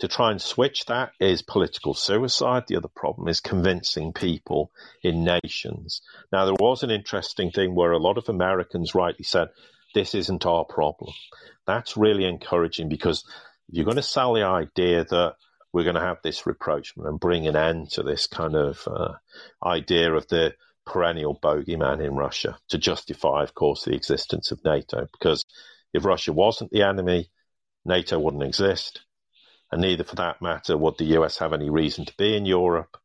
To try and switch that is political suicide. The other problem is convincing people in nations. Now, there was an interesting thing where a lot of Americans rightly said, this isn't our problem. That's really encouraging because if you're going to sell the idea that we're going to have this rapprochement and bring an end to this kind of uh, idea of the perennial bogeyman in Russia to justify, of course, the existence of NATO. Because if Russia wasn't the enemy, NATO wouldn't exist and neither, for that matter, would the US have any reason to be in Europe.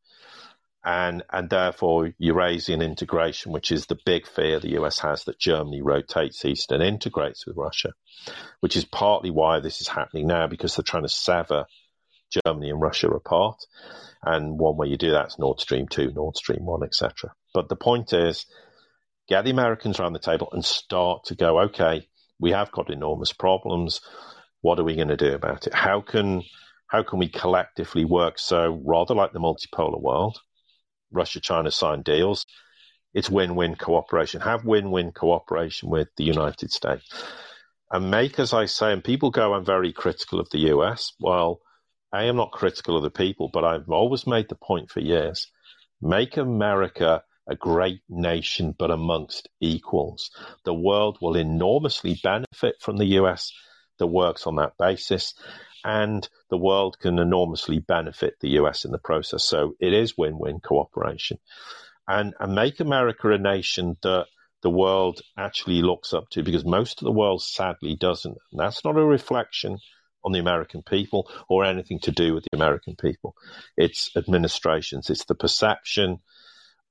and and therefore Eurasian integration, which is the big fear the US has that Germany rotates east and integrates with Russia, which is partly why this is happening now because they're trying to sever Germany and Russia apart. And one way you do that is Nord Stream 2, Nord Stream 1, etc. But the point is, get the Americans around the table and start to go, okay, we have got enormous problems. What are we going to do about it? How can how can we collectively work so rather like the multipolar world, Russia China sign deals, it's win-win cooperation. Have win-win cooperation with the United States. And make, as I say, and people go, I'm very critical of the US. Well, I am not critical of the people, but I've always made the point for years make America a great nation, but amongst equals. The world will enormously benefit from the US that works on that basis, and the world can enormously benefit the US in the process. So it is win win cooperation. And, and make America a nation that the world actually looks up to because most of the world sadly doesn't. And that's not a reflection on the American people or anything to do with the American people. It's administrations, it's the perception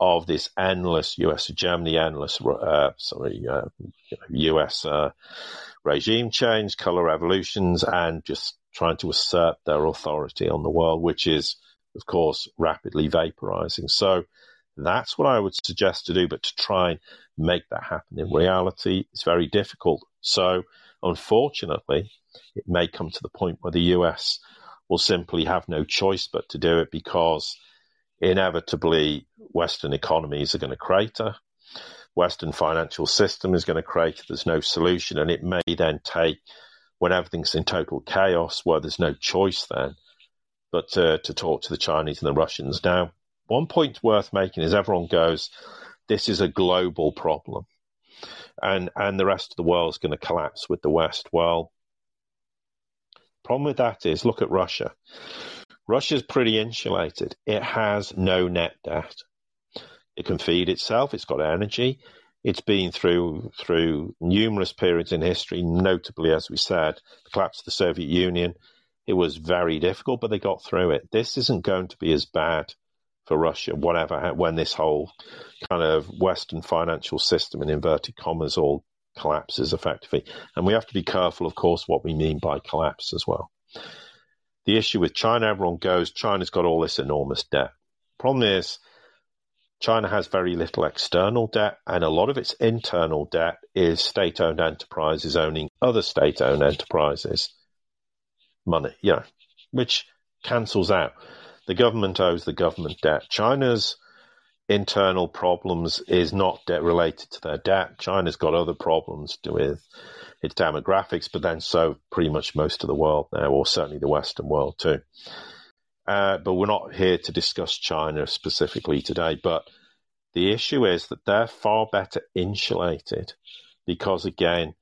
of this endless US, Germany endless, uh, sorry, uh, US uh, regime change, color revolutions, and just trying to assert their authority on the world, which is, of course, rapidly vaporizing. So that's what I would suggest to do, but to try and make that happen in reality is very difficult. So unfortunately, it may come to the point where the US will simply have no choice but to do it because inevitably Western economies are going to crater. Western financial system is going to crater. There's no solution. And it may then take, when everything's in total chaos, where there's no choice then, but to, to talk to the Chinese and the Russians. Now, one point worth making is everyone goes, this is a global problem. And, and the rest of the world is going to collapse with the West. Well, Problem with that is look at Russia. Russia's pretty insulated. It has no net debt. It can feed itself. It's got energy. It's been through through numerous periods in history, notably, as we said, the collapse of the Soviet Union. It was very difficult, but they got through it. This isn't going to be as bad for Russia, whatever, when this whole kind of Western financial system, in inverted commas, all collapses effectively. And we have to be careful, of course, what we mean by collapse as well. The issue with China, everyone goes, China's got all this enormous debt. Problem is, China has very little external debt, and a lot of its internal debt is state owned enterprises owning other state owned enterprises money, know, which cancels out. The government owes the government debt. China's internal problems is not debt related to their debt. China's got other problems with its demographics, but then so pretty much most of the world now, or certainly the Western world too. Uh, but we're not here to discuss China specifically today. But the issue is that they're far better insulated because, again,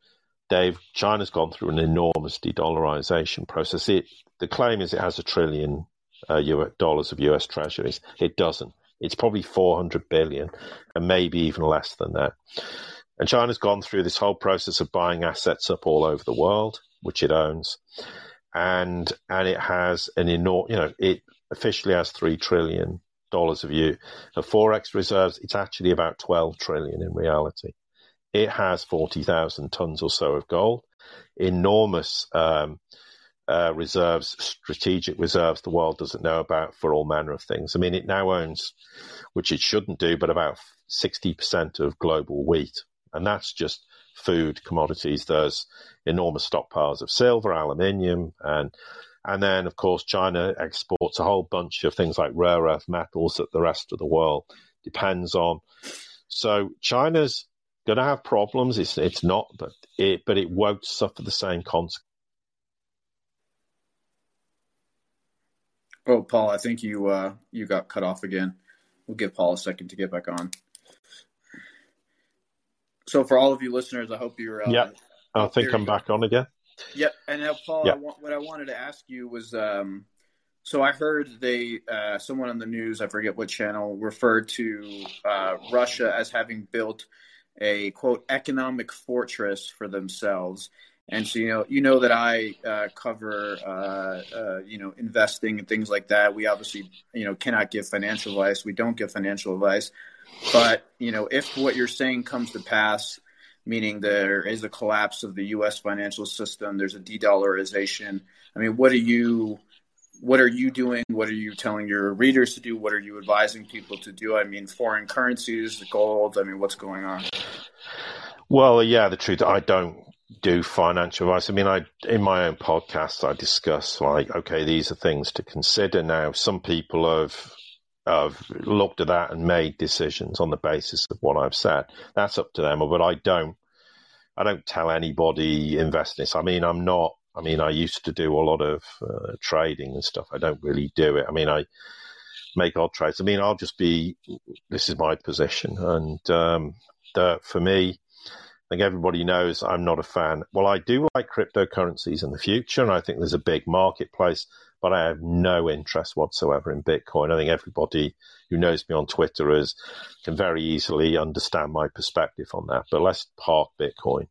they've China's gone through an enormous de-dollarization process. It, the claim is it has a trillion uh, dollars of U.S. treasuries. It doesn't. It's probably 400 billion and maybe even less than that. And China's gone through this whole process of buying assets up all over the world, which it owns. And, and it has an enormous, you know, it officially has $3 trillion of you of forex reserves. It's actually about 12 trillion in reality. It has 40,000 tons or so of gold, enormous um, uh, reserves, strategic reserves the world doesn't know about for all manner of things. I mean, it now owns, which it shouldn't do, but about 60% of global wheat. And that's just food commodities. There's enormous stockpiles of silver, aluminium, and and then of course China exports a whole bunch of things like rare earth metals that the rest of the world depends on. So China's going to have problems. It's it's not, but it but it won't suffer the same consequences Oh, Paul, I think you uh, you got cut off again. We'll give Paul a second to get back on. So, for all of you listeners, I hope you're. Uh, yeah, I think I'm back on again. Yep, and now, Paul, yep. I what I wanted to ask you was, um, so I heard they, uh, someone on the news, I forget what channel, referred to uh, Russia as having built a quote economic fortress for themselves And so, you know, you know that I uh, cover, uh, uh, you know, investing and things like that. We obviously, you know, cannot give financial advice. We don't give financial advice. But, you know, if what you're saying comes to pass, meaning there is a collapse of the U.S. financial system, there's a de-dollarization. I mean, what are you, what are you doing? What are you telling your readers to do? What are you advising people to do? I mean, foreign currencies, gold. I mean, what's going on? Well, yeah, the truth, I don't do financial advice. I mean, I in my own podcast, I discuss like, okay, these are things to consider. Now, some people have have looked at that and made decisions on the basis of what I've said. That's up to them. But I don't, I don't tell anybody invest in this. I mean, I'm not. I mean, I used to do a lot of uh, trading and stuff. I don't really do it. I mean, I make odd trades. I mean, I'll just be. This is my position, and um, the, for me, I think everybody knows I'm not a fan. Well, I do like cryptocurrencies in the future, and I think there's a big marketplace, but I have no interest whatsoever in Bitcoin. I think everybody who knows me on Twitter is, can very easily understand my perspective on that. But let's park Bitcoin.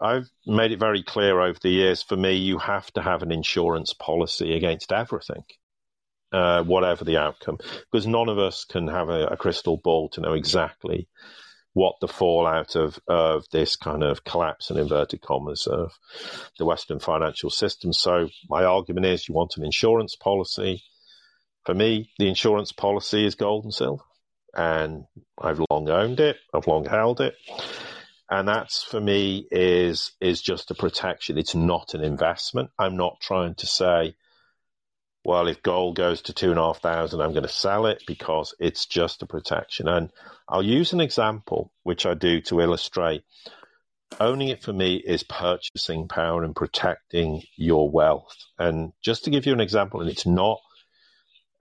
I've made it very clear over the years for me, you have to have an insurance policy against everything. Uh, whatever the outcome, because none of us can have a, a crystal ball to know exactly what the fallout of, of this kind of collapse in inverted commas of the Western financial system. So my argument is you want an insurance policy. For me, the insurance policy is gold and silver. And I've long owned it. I've long held it. And that's for me is is just a protection. It's not an investment. I'm not trying to say well, if gold goes to two and a half thousand, I'm going to sell it because it's just a protection. And I'll use an example, which I do to illustrate. Owning it for me is purchasing power and protecting your wealth. And just to give you an example, and it's not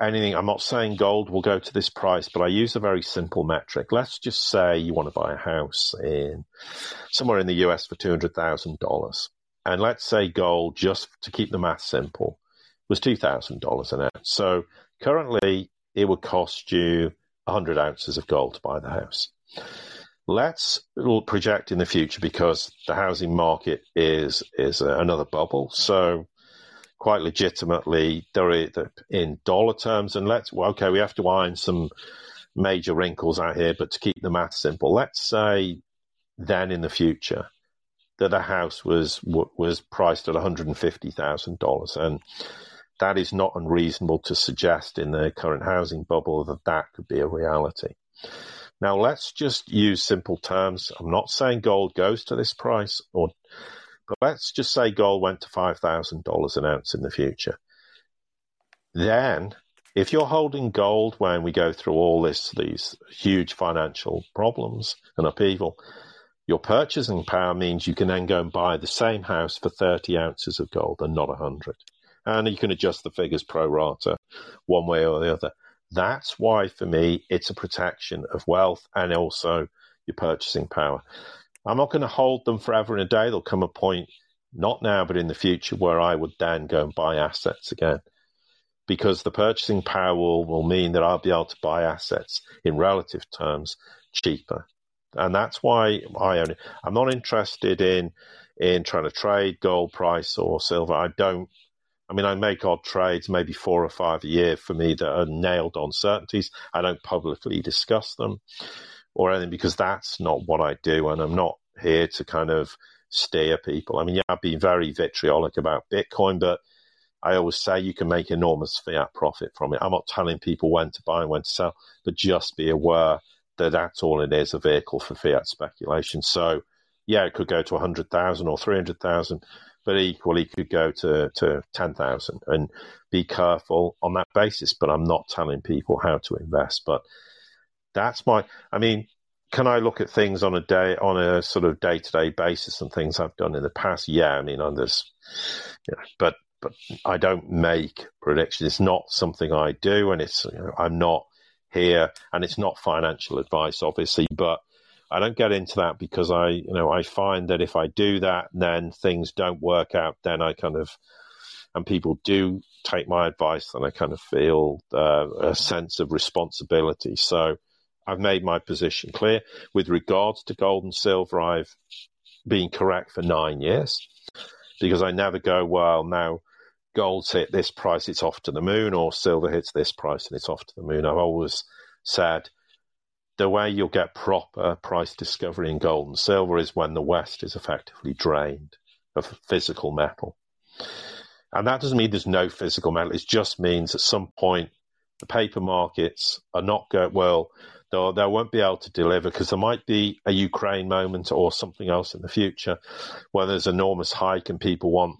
anything, I'm not saying gold will go to this price, but I use a very simple metric. Let's just say you want to buy a house in somewhere in the US for $200,000. And let's say gold, just to keep the math simple, was $2,000 an ounce. So currently it would cost you 100 ounces of gold to buy the house. Let's project in the future because the housing market is is another bubble. So quite legitimately, in dollar terms, and let's well, okay, we have to iron some major wrinkles out here, but to keep the math simple, let's say then in the future that a house was was priced at one hundred and fifty thousand dollars, and that is not unreasonable to suggest in the current housing bubble that that could be a reality. Now, let's just use simple terms. I'm not saying gold goes to this price, or, but let's just say gold went to $5,000 an ounce in the future. Then, if you're holding gold when we go through all this, these huge financial problems and upheaval, your purchasing power means you can then go and buy the same house for 30 ounces of gold and not 100 and you can adjust the figures pro rata one way or the other. That's why, for me, it's a protection of wealth and also your purchasing power. I'm not going to hold them forever and a day. There'll come a point, not now, but in the future, where I would then go and buy assets again. Because the purchasing power will, will mean that I'll be able to buy assets in relative terms cheaper. And that's why I own it. I'm not interested in in trying to trade gold price or silver. I don't I mean, I make odd trades, maybe four or five a year for me that are nailed on certainties. I don't publicly discuss them or anything because that's not what I do. And I'm not here to kind of steer people. I mean, yeah, I've been very vitriolic about Bitcoin, but I always say you can make enormous fiat profit from it. I'm not telling people when to buy and when to sell, but just be aware that that's all it is a vehicle for fiat speculation. So, yeah, it could go to 100,000 or 300,000 but equally could go to, to 10,000 and be careful on that basis. But I'm not telling people how to invest. But that's my, I mean, can I look at things on a day, on a sort of day to day basis and things I've done in the past? Yeah. I mean, this, you know, but, but I don't make predictions. It's not something I do. And it's, you know, I'm not here and it's not financial advice, obviously, but I don't get into that because I, you know, I find that if I do that, then things don't work out. Then I kind of, and people do take my advice, then I kind of feel uh, a sense of responsibility. So I've made my position clear with regards to gold and silver. I've been correct for nine years because I never go, well, now gold's hit this price, it's off to the moon, or silver hits this price and it's off to the moon. I've always said the way you'll get proper price discovery in gold and silver is when the West is effectively drained of physical metal. And that doesn't mean there's no physical metal. It just means at some point the paper markets are not going well. They won't be able to deliver because there might be a Ukraine moment or something else in the future where there's enormous hike and people want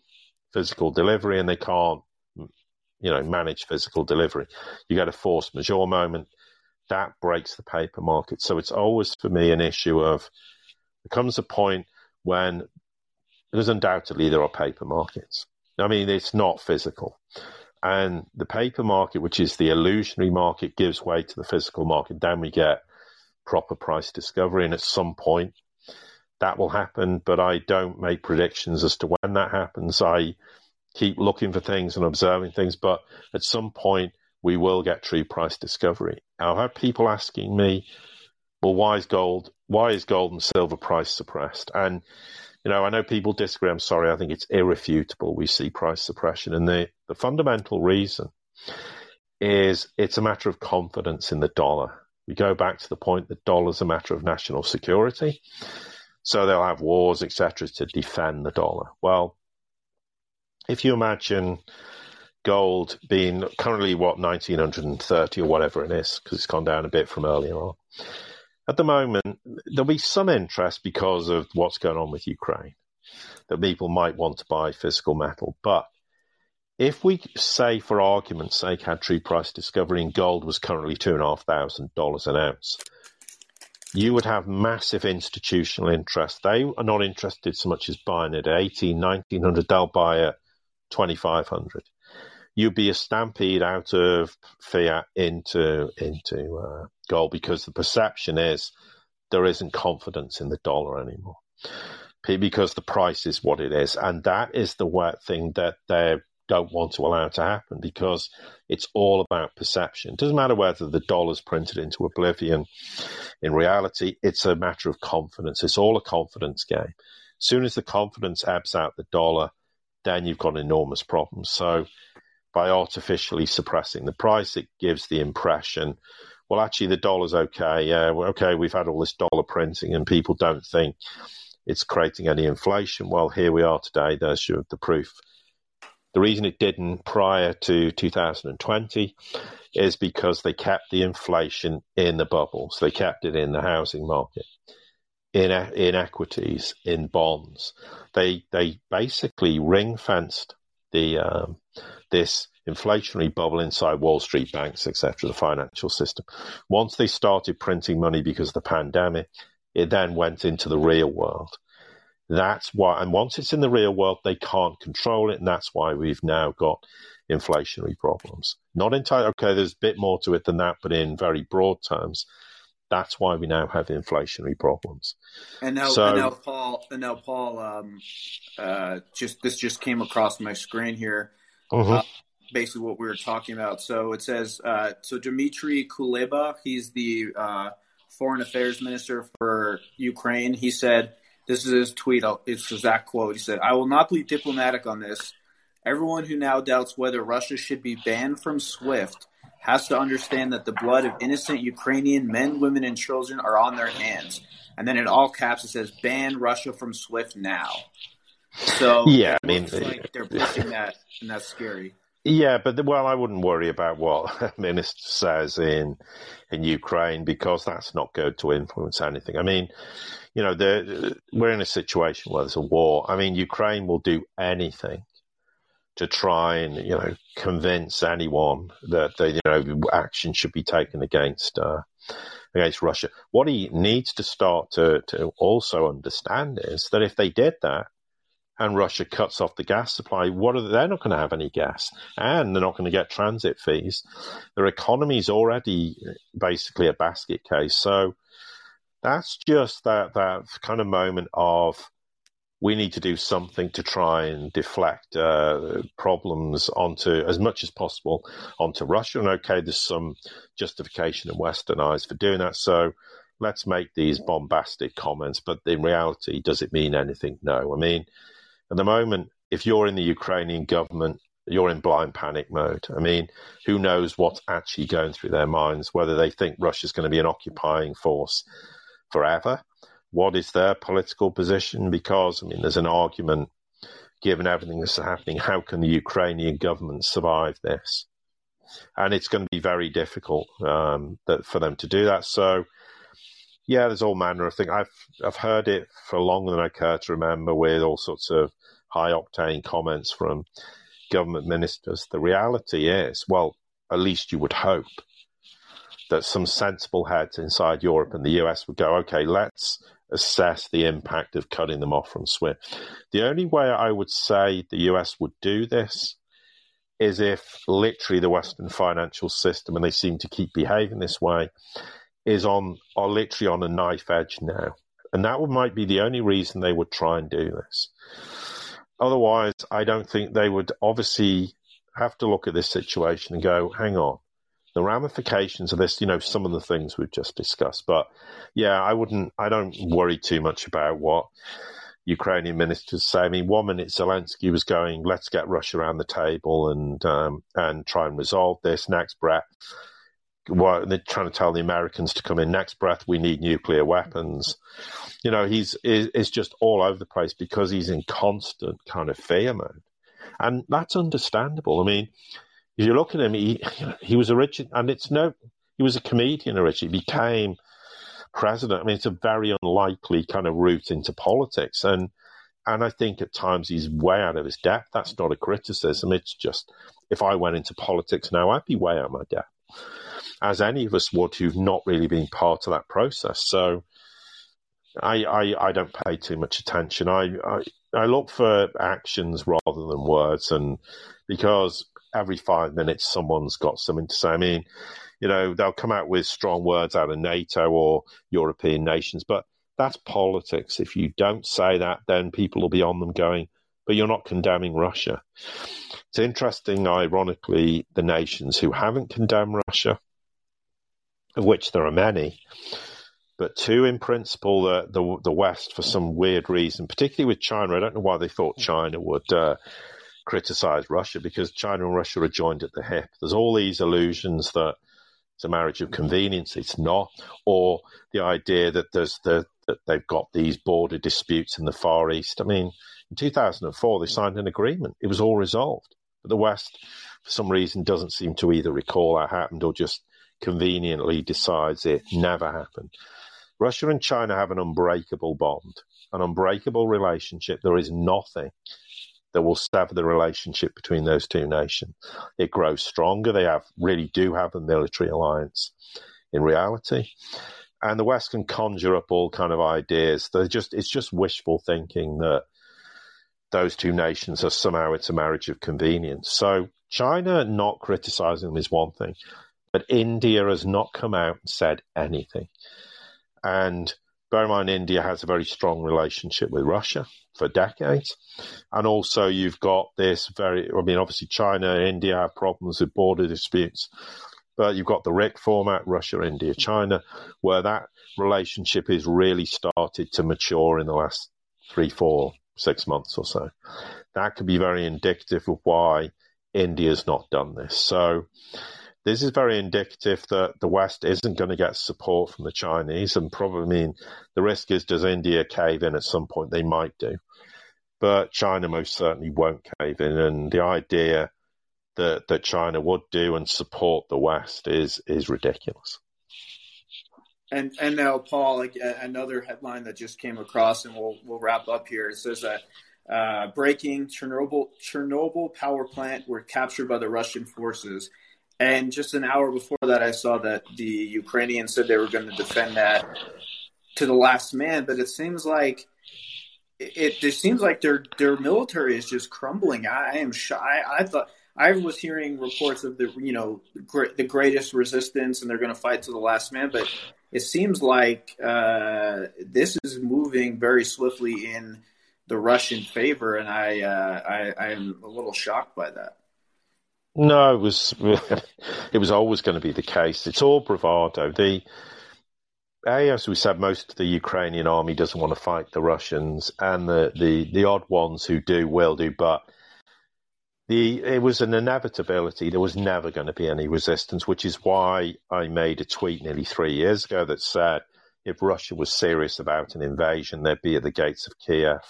physical delivery and they can't, you know, manage physical delivery. You get a force majeure moment that breaks the paper market. So it's always for me an issue of there comes a point when there's undoubtedly there are paper markets. I mean, it's not physical. And the paper market, which is the illusionary market, gives way to the physical market. Then we get proper price discovery. And at some point, that will happen. But I don't make predictions as to when that happens. I keep looking for things and observing things. But at some point, we will get true price discovery. I've had people asking me, well, why is gold, why is gold and silver price suppressed? And you know, I know people disagree. I'm sorry. I think it's irrefutable. We see price suppression. And the, the fundamental reason is it's a matter of confidence in the dollar. We go back to the point that dollar's a matter of national security. So they'll have wars, etc., to defend the dollar. Well, if you imagine gold being currently what 1930 or whatever it is, because it's gone down a bit from earlier on at the moment, there'll be some interest because of what's going on with Ukraine that people might want to buy physical metal. But if we say, for argument's sake, had true price discovery and gold was currently two and a half thousand dollars an ounce, you would have massive institutional interest. They are not interested so much as buying it at 18, 1900, they'll buy at 2500 you'd be a stampede out of fiat into into uh, gold because the perception is there isn't confidence in the dollar anymore because the price is what it is, and that is the thing that they don't want to allow to happen because it's all about perception. It doesn't matter whether the dollar's printed into oblivion. In reality, it's a matter of confidence. It's all a confidence game. As soon as the confidence ebbs out the dollar, then you've got enormous problems. So by artificially suppressing the price, it gives the impression, well, actually, the dollar's okay. Yeah, okay, we've had all this dollar printing, and people don't think it's creating any inflation. Well, here we are today. There's your, the proof. The reason it didn't prior to 2020 is because they kept the inflation in the bubbles. They kept it in the housing market, in in equities, in bonds. They they basically ring fenced the um, this inflationary bubble inside Wall Street banks, etc., the financial system. Once they started printing money because of the pandemic, it then went into the real world. That's why, and once it's in the real world, they can't control it, and that's why we've now got inflationary problems. Not entirely, okay, there's a bit more to it than that, but in very broad terms, that's why we now have inflationary problems. And now, so, and now Paul, and now Paul, um, uh, just this just came across my screen here. Mm-hmm. Uh, basically, what we were talking about. So it says, uh, so Dmitry Kuleba, he's the uh, foreign affairs minister for Ukraine. He said, "This is his tweet. It's his exact quote. He said, "I will not be diplomatic on this. Everyone who now doubts whether Russia should be banned from SWIFT." has to understand that the blood of innocent Ukrainian men, women, and children are on their hands. And then in all caps, it says, ban Russia from SWIFT now. So yeah, I mean, like they're pushing that, and that's scary. Yeah, but well, I wouldn't worry about what minister says in in Ukraine because that's not going to influence anything. I mean, you know, we're in a situation where there's a war. I mean, Ukraine will do anything to try and you know convince anyone that they, you know action should be taken against uh, against Russia. What he needs to start to to also understand is that if they did that and Russia cuts off the gas supply, what are they, they're not going to have any gas, and they're not going to get transit fees. Their economy is already basically a basket case. So that's just that that kind of moment of we need to do something to try and deflect uh, problems onto as much as possible onto Russia. And okay, there's some justification in Western eyes for doing that. So let's make these bombastic comments, but in reality, does it mean anything? No. I mean, at the moment, if you're in the Ukrainian government, you're in blind panic mode. I mean, who knows what's actually going through their minds, whether they think Russia's going to be an occupying force forever. What is their political position? Because, I mean, there's an argument, given everything that's happening, how can the Ukrainian government survive this? And it's going to be very difficult um, that, for them to do that. So, yeah, there's all manner of things. I've I've heard it for longer than I care to remember, with all sorts of high octane comments from government ministers. The reality is, well, at least you would hope that some sensible heads inside Europe and the US would go, okay, let's assess the impact of cutting them off from SWIFT. The only way I would say the US would do this is if literally the Western financial system, and they seem to keep behaving this way, is on are literally on a knife edge now. And that might be the only reason they would try and do this. Otherwise, I don't think they would obviously have to look at this situation and go, hang on, the ramifications of this, you know, some of the things we've just discussed. But yeah, I wouldn't, I don't worry too much about what Ukrainian ministers say. I mean, one minute Zelensky was going, let's get Russia around the table and um, and try and resolve this. Next breath, well, they're trying to tell the Americans to come in. Next breath, we need nuclear weapons. You know, he's is, just all over the place because he's in constant kind of fear mode, and that's understandable. I mean, if you look at him, he he was original, and it's no, he was a comedian originally. He became president. I mean, it's a very unlikely kind of route into politics, and and I think at times he's way out of his depth. That's not a criticism. It's just if I went into politics now, I'd be way out of my depth as any of us would who've not really been part of that process. So I, I, I don't pay too much attention. I, I, I look for actions rather than words, and because every five minutes someone's got something to say. I mean, you know, they'll come out with strong words out of NATO or European nations, but that's politics. If you don't say that, then people will be on them going, but you're not condemning Russia. It's interesting, ironically, the nations who haven't condemned Russia of which there are many, but two in principle, the, the, the West, for some weird reason, particularly with China. I don't know why they thought China would uh, criticize Russia because China and Russia are joined at the hip. There's all these illusions that it's a marriage of convenience. It's not, or the idea that there's the that they've got these border disputes in the Far East. I mean, in 2004 they signed an agreement. It was all resolved, but the West, for some reason, doesn't seem to either recall that happened or just conveniently decides it never happened. Russia and China have an unbreakable bond, an unbreakable relationship. There is nothing that will sever the relationship between those two nations. It grows stronger. They have really do have a military alliance in reality. And the West can conjure up all kind of ideas. They're just it's just wishful thinking that those two nations are somehow it's a marriage of convenience. So China not criticizing them is one thing. But India has not come out and said anything. And bear in mind, India has a very strong relationship with Russia for decades. And also, you've got this very, I mean, obviously, China, India have problems with border disputes. But you've got the RIC format, Russia, India, China, where that relationship is really started to mature in the last three, four, six months or so. That could be very indicative of why India's not done this. So, this is very indicative that the West isn't going to get support from the Chinese, and probably I mean the risk is does India cave in at some point? They might do, but China most certainly won't cave in. And the idea that that China would do and support the West is is ridiculous. And and now, Paul, another headline that just came across, and we'll we'll wrap up here. It says that uh, breaking Chernobyl Chernobyl power plant were captured by the Russian forces. And just an hour before that, I saw that the Ukrainians said they were going to defend that to the last man. But it seems like it. It seems like their their military is just crumbling. I, I am shy. I, I thought I was hearing reports of the you know the greatest resistance, and they're going to fight to the last man. But it seems like uh, this is moving very swiftly in the Russian favor, and I, uh, I I am a little shocked by that. No, it was it was always going to be the case. It's all bravado. The a, as we said, most of the Ukrainian army doesn't want to fight the Russians, and the, the, the odd ones who do will do, but the it was an inevitability. There was never going to be any resistance, which is why I made a tweet nearly three years ago that said if Russia was serious about an invasion, they'd be at the gates of Kiev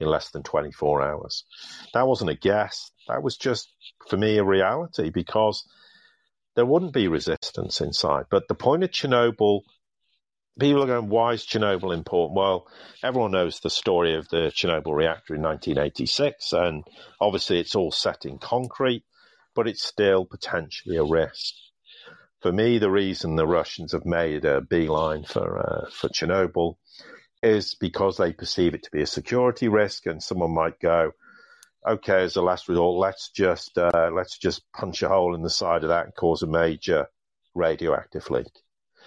in less than 24 hours. That wasn't a guess. That was just, for me, a reality because there wouldn't be resistance inside. But the point of Chernobyl people are going, why is Chernobyl important? Well, everyone knows the story of the Chernobyl reactor in 1986, and obviously it's all set in concrete, but it's still potentially a risk. For me, the reason the Russians have made a beeline for uh, for Chernobyl is because they perceive it to be a security risk, and someone might go, "Okay, as a last resort, let's just uh, let's just punch a hole in the side of that and cause a major radioactive leak."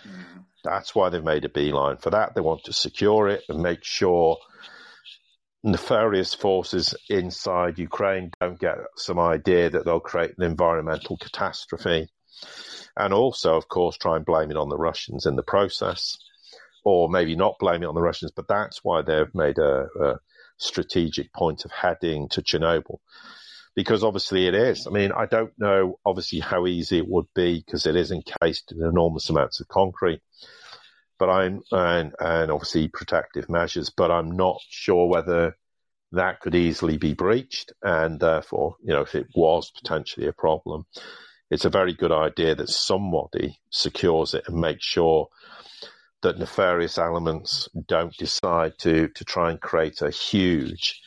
Mm. That's why they've made a beeline for that. They want to secure it and make sure nefarious forces inside Ukraine don't get some idea that they'll create an environmental catastrophe. And also, of course, try and blame it on the Russians in the process, or maybe not blame it on the Russians, but that's why they've made a, a strategic point of heading to Chernobyl. Because obviously it is. I mean, I don't know obviously how easy it would be because it is encased in enormous amounts of concrete. But I'm and and obviously protective measures, but I'm not sure whether that could easily be breached, and therefore, you know, if it was potentially a problem, it's a very good idea that somebody secures it and makes sure that nefarious elements don't decide to to try and create a huge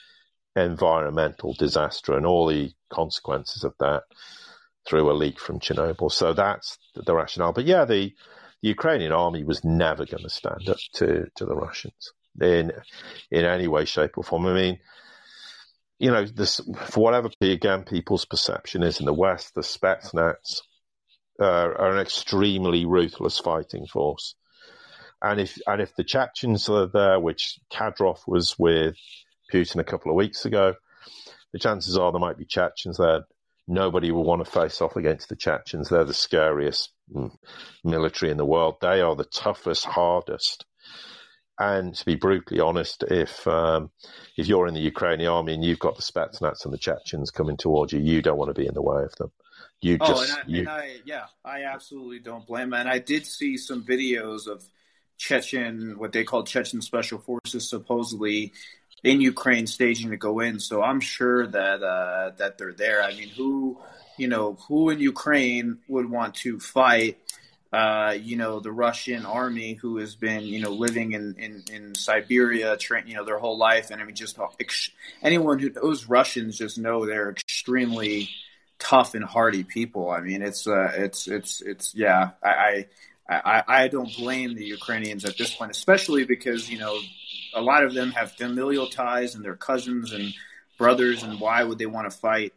environmental disaster and all the consequences of that through a leak from Chernobyl. So that's the rationale. But yeah, the the Ukrainian army was never going to stand up to, to the Russians in in any way, shape, or form. I mean, you know, this for whatever again people's perception is in the West, the Spetsnaz uh, are an extremely ruthless fighting force. And if and if the Chechens are there, which Kadyrov was with Putin a couple of weeks ago, the chances are there might be Chechens there nobody will want to face off against the Chechens. They're the scariest military in the world. They are the toughest, hardest. And to be brutally honest, if um, if you're in the Ukrainian army and you've got the Spetsnaz and the Chechens coming towards you, you don't want to be in the way of them. You oh, just, and I, you... and I, yeah, I absolutely don't blame. Them. And I did see some videos of Chechen, what they call Chechen special forces, supposedly in Ukraine staging to go in. So I'm sure that uh, that they're there. I mean, who you know who in Ukraine would want to fight? Uh, you know, the Russian army who has been, you know, living in, in, in Siberia, tra- you know, their whole life. And I mean, just ex- anyone who knows Russians just know they're extremely tough and hardy people. I mean, it's, uh, it's, it's, it's, yeah, I, I, I, I don't blame the Ukrainians at this point, especially because, you know, a lot of them have familial ties and their cousins and brothers, and why would they want to fight?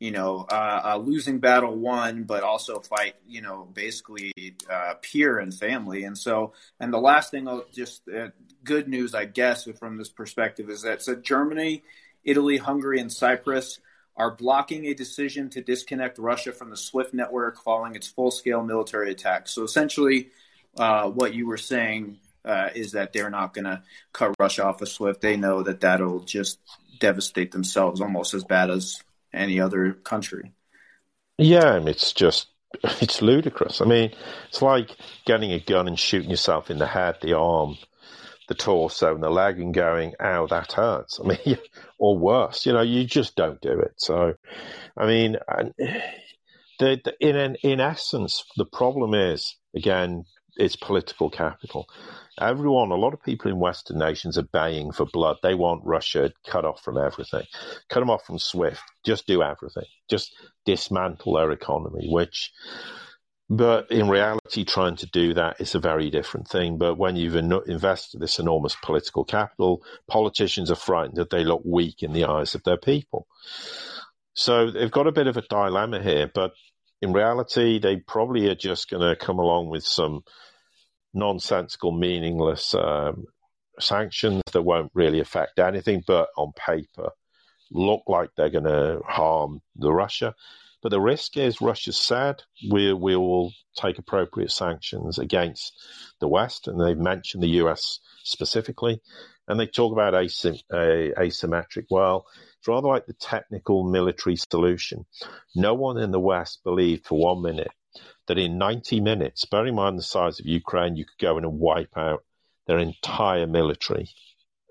You know, uh, a losing battle one, but also fight. You know, basically uh, peer and family. And so, and the last thing, I'll just uh, good news, I guess, from this perspective, is that so Germany, Italy, Hungary, and Cyprus are blocking a decision to disconnect Russia from the SWIFT network following its full-scale military attack. So essentially, uh, what you were saying uh, is that they're not going to cut Russia off of SWIFT. They know that that'll just devastate themselves almost as bad as any other country. Yeah, it's just it's ludicrous. I mean, it's like getting a gun and shooting yourself in the head, the arm, the torso, and the leg, and going, "Ow, that hurts." I mean, or worse, you know, you just don't do it. So, I mean, the, the, in in essence, the problem is again, it's political capital everyone, a lot of people in Western nations are baying for blood. They want Russia cut off from everything, cut them off from SWIFT, just do everything, just dismantle their economy, which, but in reality, trying to do that is a very different thing. But when you've in- invested this enormous political capital, politicians are frightened that they look weak in the eyes of their people. So they've got a bit of a dilemma here, but in reality, they probably are just going to come along with some nonsensical, meaningless um, sanctions that won't really affect anything, but on paper look like they're going to harm the Russia. But the risk is Russia said we, we will take appropriate sanctions against the West, and they've mentioned the US specifically. And they talk about asym- asymmetric. Well, it's rather like the technical military solution. No one in the West believed for one minute that in 90 minutes, bearing in mind the size of Ukraine, you could go in and wipe out their entire military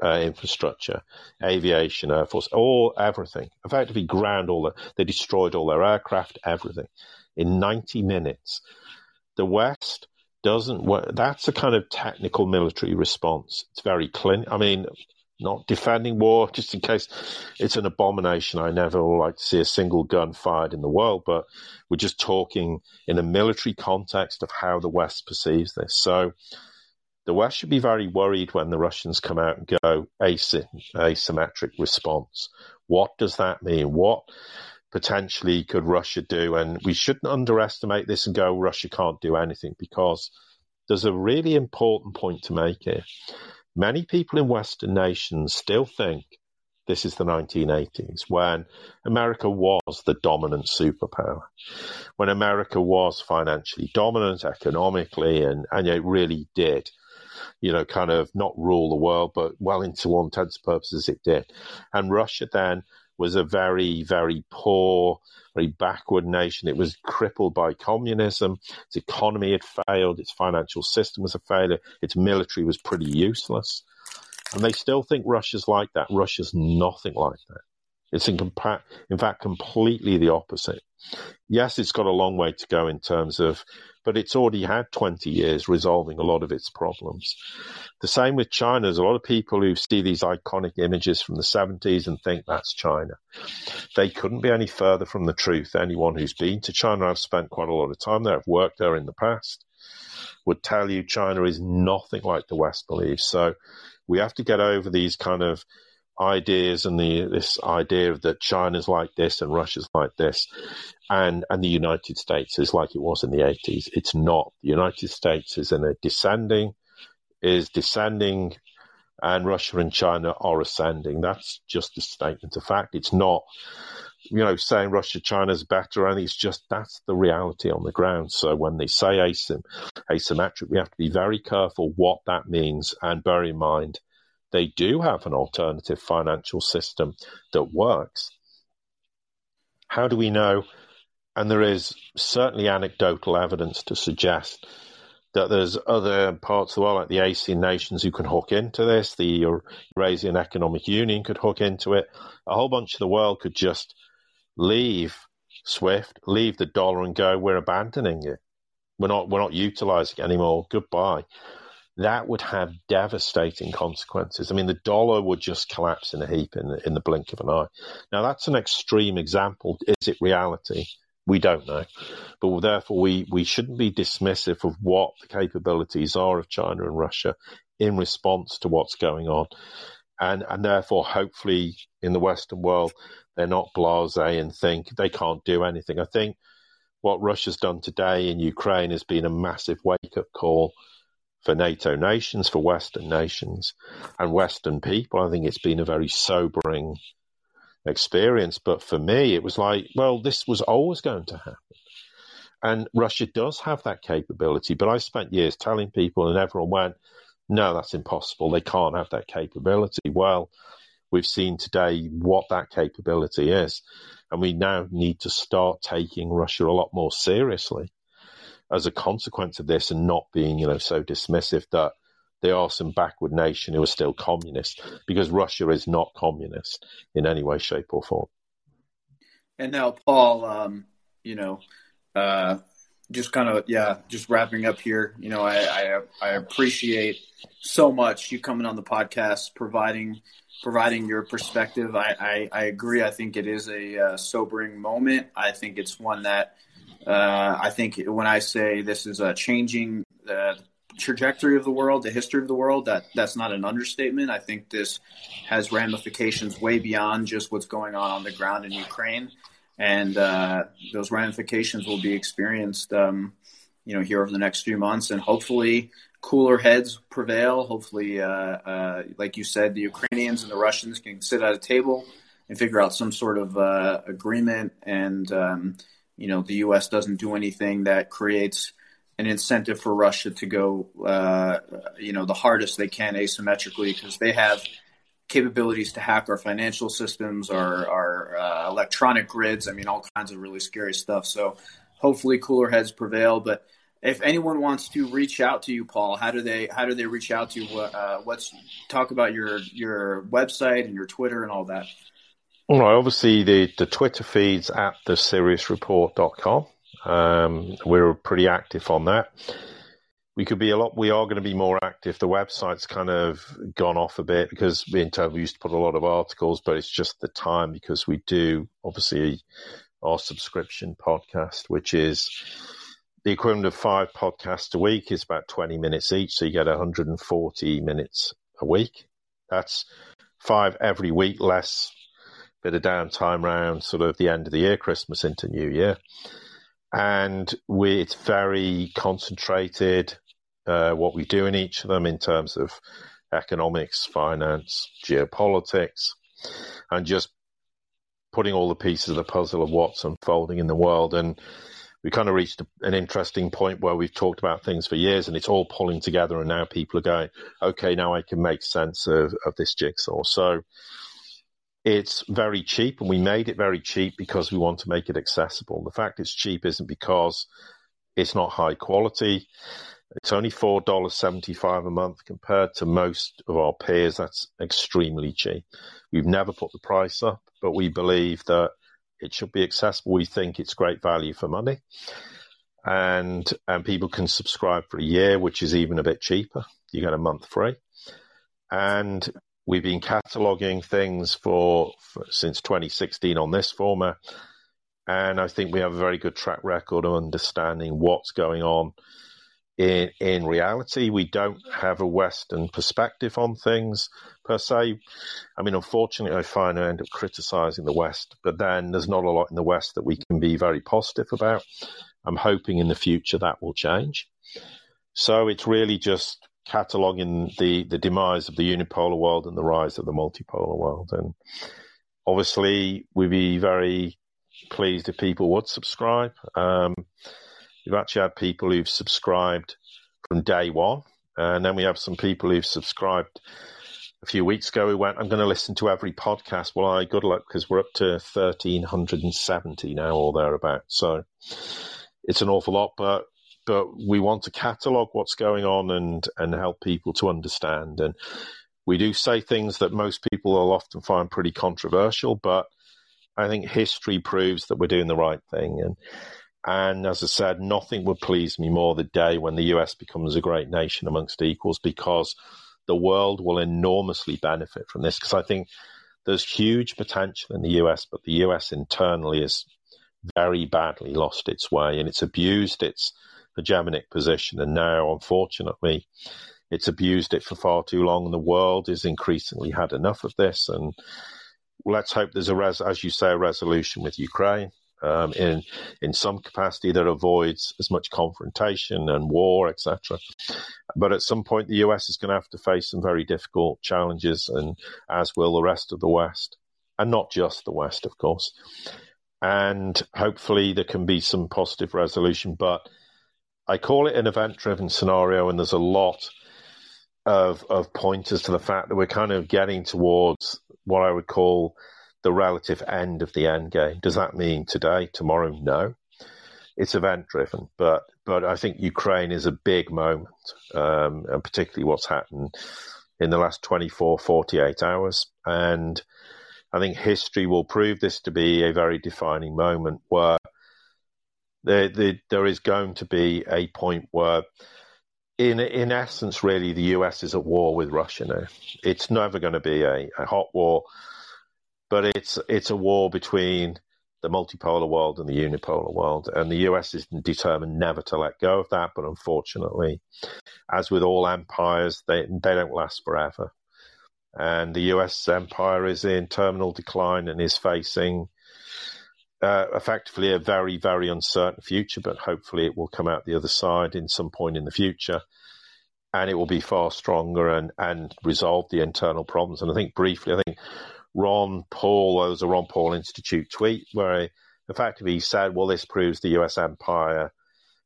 uh, infrastructure, aviation, air force, all everything. Effectively, ground all the, they destroyed all their aircraft, everything, in 90 minutes. The West doesn't work. That's a kind of technical military response. It's very clean. I mean, not defending war, just in case it's an abomination. I never like to see a single gun fired in the world, but we're just talking in a military context of how the West perceives this. So the West should be very worried when the Russians come out and go asymmetric response. What does that mean? What potentially could Russia do? And we shouldn't underestimate this and go, Russia can't do anything because there's a really important point to make here. Many people in Western nations still think this is the 1980s when America was the dominant superpower, when America was financially dominant economically, and, and it really did you know, kind of not rule the world, but well into all intents and purposes it did. And Russia then was a very, very poor, very backward nation. It was crippled by communism. Its economy had failed. Its financial system was a failure. Its military was pretty useless. And they still think Russia's like that. Russia's nothing like that. It's in, compa- in fact completely the opposite. Yes, it's got a long way to go in terms of but it's already had 20 years resolving a lot of its problems. The same with China. There's a lot of people who see these iconic images from the 70s and think that's China. They couldn't be any further from the truth. Anyone who's been to China, I've spent quite a lot of time there, I've worked there in the past, would tell you China is nothing like the West believes. So we have to get over these kind of ideas and the this idea that China's like this and Russia's like this, and and the United States is like it was in the eighties. It's not. The United States is in a descending, is descending, and Russia and China are ascending. That's just a statement of fact. It's not. You know, saying Russia, China's better, and it's just that's the reality on the ground. So when they say asym- asymmetric, we have to be very careful what that means and bear in mind they do have an alternative financial system that works. How do we know? And there is certainly anecdotal evidence to suggest that there's other parts of the world, like the ASEAN nations, who can hook into this. The Eurasian Economic Union could hook into it. A whole bunch of the world could just leave SWIFT, leave the dollar, and go, "We're abandoning it. We're not. We're not utilizing it anymore. Goodbye." That would have devastating consequences. I mean, the dollar would just collapse in a heap in the, in the blink of an eye. Now, that's an extreme example. Is it reality? We don't know. But therefore, we, we shouldn't be dismissive of what the capabilities are of China and Russia in response to what's going on. And, and therefore, hopefully, in the Western world, they're not blase and think they can't do anything. I think what Russia's done today in Ukraine has been a massive wake up call for NATO nations, for Western nations, and Western people. I think it's been a very sobering experience. But for me, it was like, well, this was always going to happen. And Russia does have that capability. But I spent years telling people, and everyone went, no, that's impossible. They can't have that capability. Well, we've seen today what that capability is. And we now need to start taking Russia a lot more seriously as a consequence of this and not being, you know, so dismissive that they are some backward nation who are still communist because Russia is not communist in any way, shape, or form. And now, Paul, um, you know, uh, just kind of yeah, just wrapping up here. You know, I, I, I appreciate so much you coming on the podcast, providing providing your perspective. I I, I agree. I think it is a uh, sobering moment. I think it's one that uh, I think when I say this is a changing the trajectory of the world, the history of the world, that that's not an understatement. I think this has ramifications way beyond just what's going on on the ground in Ukraine, and uh, those ramifications will be experienced, um, you know, here over the next few months, and hopefully cooler heads prevail. Hopefully, uh, uh like you said, the Ukrainians and the Russians can sit at a table and figure out some sort of uh, agreement and. Um, you know the U.S. doesn't do anything that creates an incentive for Russia to go, uh, you know, the hardest they can asymmetrically because they have capabilities to hack our financial systems, our, our uh, electronic grids. I mean, all kinds of really scary stuff. So hopefully cooler heads prevail. But if anyone wants to reach out to you, Paul, how do they how do they reach out to you? Uh, what's talk about your your website and your Twitter and all that. Well, obviously the, the Twitter feeds at the siriusreport.com. Um, we're pretty active on that. We could be a lot. We are going to be more active. The website's kind of gone off a bit because we in we used to put a lot of articles, but it's just the time because we do obviously our subscription podcast, which is the equivalent of five podcasts a week. Is about twenty minutes each, so you get 140 minutes a week. That's five every week, less bit of downtime around sort of the end of the year, Christmas into New Year and we, it's very concentrated uh, what we do in each of them in terms of economics, finance, geopolitics, and just putting all the pieces of the puzzle of what's unfolding in the world. And we kind of reached an interesting point where we've talked about things for years and it's all pulling together. And now people are going, okay, now I can make sense of, of this jigsaw. So it's very cheap, and we made it very cheap because we want to make it accessible. The fact it's cheap isn't because it's not high quality. It's only four dollars seventy five a month compared to most of our peers. That's extremely cheap. We've never put the price up, but we believe that it should be accessible. We think it's great value for money, and and people can subscribe for a year, which is even a bit cheaper. You get a month free, and We've been cataloging things for, for, since 2016 on this format, and I think we have a very good track record of understanding what's going on in in reality. We don't have a Western perspective on things per se. I mean, unfortunately, I find I end up criticizing the West, but then there's not a lot in the West that we can be very positive about. I'm hoping in the future that will change. So it's really just cataloging the, the demise of the unipolar world and the rise of the multipolar world. And obviously, we'd be very pleased if people would subscribe. Um, we've actually had people who've subscribed from day one. And then we have some people who've subscribed a few weeks ago who went, I'm going to listen to every podcast. Well, I good luck because we're up to 1,370 now or thereabouts. So it's an awful lot, but but we want to catalog what's going on and and help people to understand. And we do say things that most people will often find pretty controversial, but I think history proves that we're doing the right thing. And and as I said, nothing would please me more the day when the US becomes a great nation amongst equals because the world will enormously benefit from this. Because I think there's huge potential in the US, but the US internally has very badly lost its way and it's abused its hegemonic position. And now, unfortunately, it's abused it for far too long. And the world has increasingly had enough of this. And let's hope there's a, res- as you say, a resolution with Ukraine. Um, in in some capacity that avoids as much confrontation and war, etc. But at some point, the US is going to have to face some very difficult challenges, and as will the rest of the West, and not just the West, of course. And hopefully, there can be some positive resolution. But I call it an event driven scenario, and there's a lot of of pointers to the fact that we're kind of getting towards what I would call the relative end of the end game. Does that mean today, tomorrow? No. It's event driven, but but I think Ukraine is a big moment, um, and particularly what's happened in the last 24, 48 hours. And I think history will prove this to be a very defining moment where there, there, there is going to be a point where, in in essence, really, the US is at war with Russia now. It's never going to be a, a hot war, but it's it's a war between the multipolar world and the unipolar world, and the US is determined never to let go of that. But unfortunately, as with all empires, they they don't last forever, and the US empire is in terminal decline and is facing uh, effectively a very, very uncertain future, but hopefully it will come out the other side in some point in the future and it will be far stronger and, and resolve the internal problems. And I think briefly, I think Ron Paul, there was a Ron Paul Institute tweet where effectively he said, well, this proves the US empire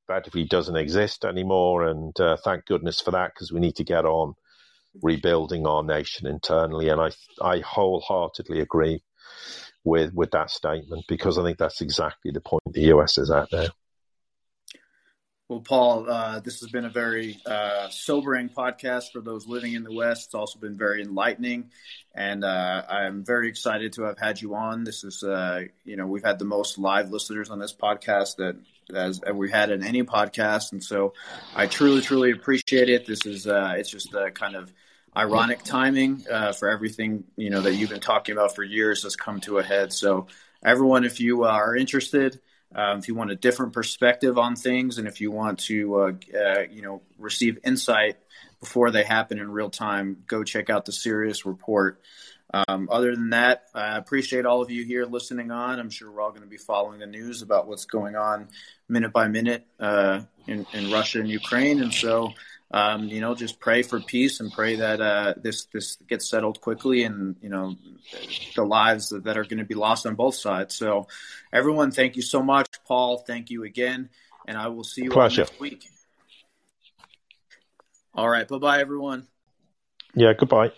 effectively doesn't exist anymore. And uh, thank goodness for that because we need to get on rebuilding our nation internally. And I, I wholeheartedly agree with, with that statement because I think that's exactly the point the US is at now. Well, Paul, uh, this has been a very uh, sobering podcast for those living in the West. It's also been very enlightening, and uh, I'm very excited to have had you on. This is, uh, you know, we've had the most live listeners on this podcast that as we had in any podcast, and so I truly, truly appreciate it. This is, uh, it's just a kind of ironic timing uh, for everything you know that you've been talking about for years has come to a head. So, everyone, if you are interested. Um, if you want a different perspective on things, and if you want to, uh, uh, you know, receive insight before they happen in real time, go check out the Sirius Report. Um, other than that, I appreciate all of you here listening on. I'm sure we're all going to be following the news about what's going on minute by minute uh, in, in Russia and Ukraine, and so um, you know, just pray for peace and pray that uh, this this gets settled quickly, and you know, the lives that, that are going to be lost on both sides. So, everyone, thank you so much, Paul. Thank you again, and I will see you next week. All right, bye bye, everyone. Yeah, goodbye.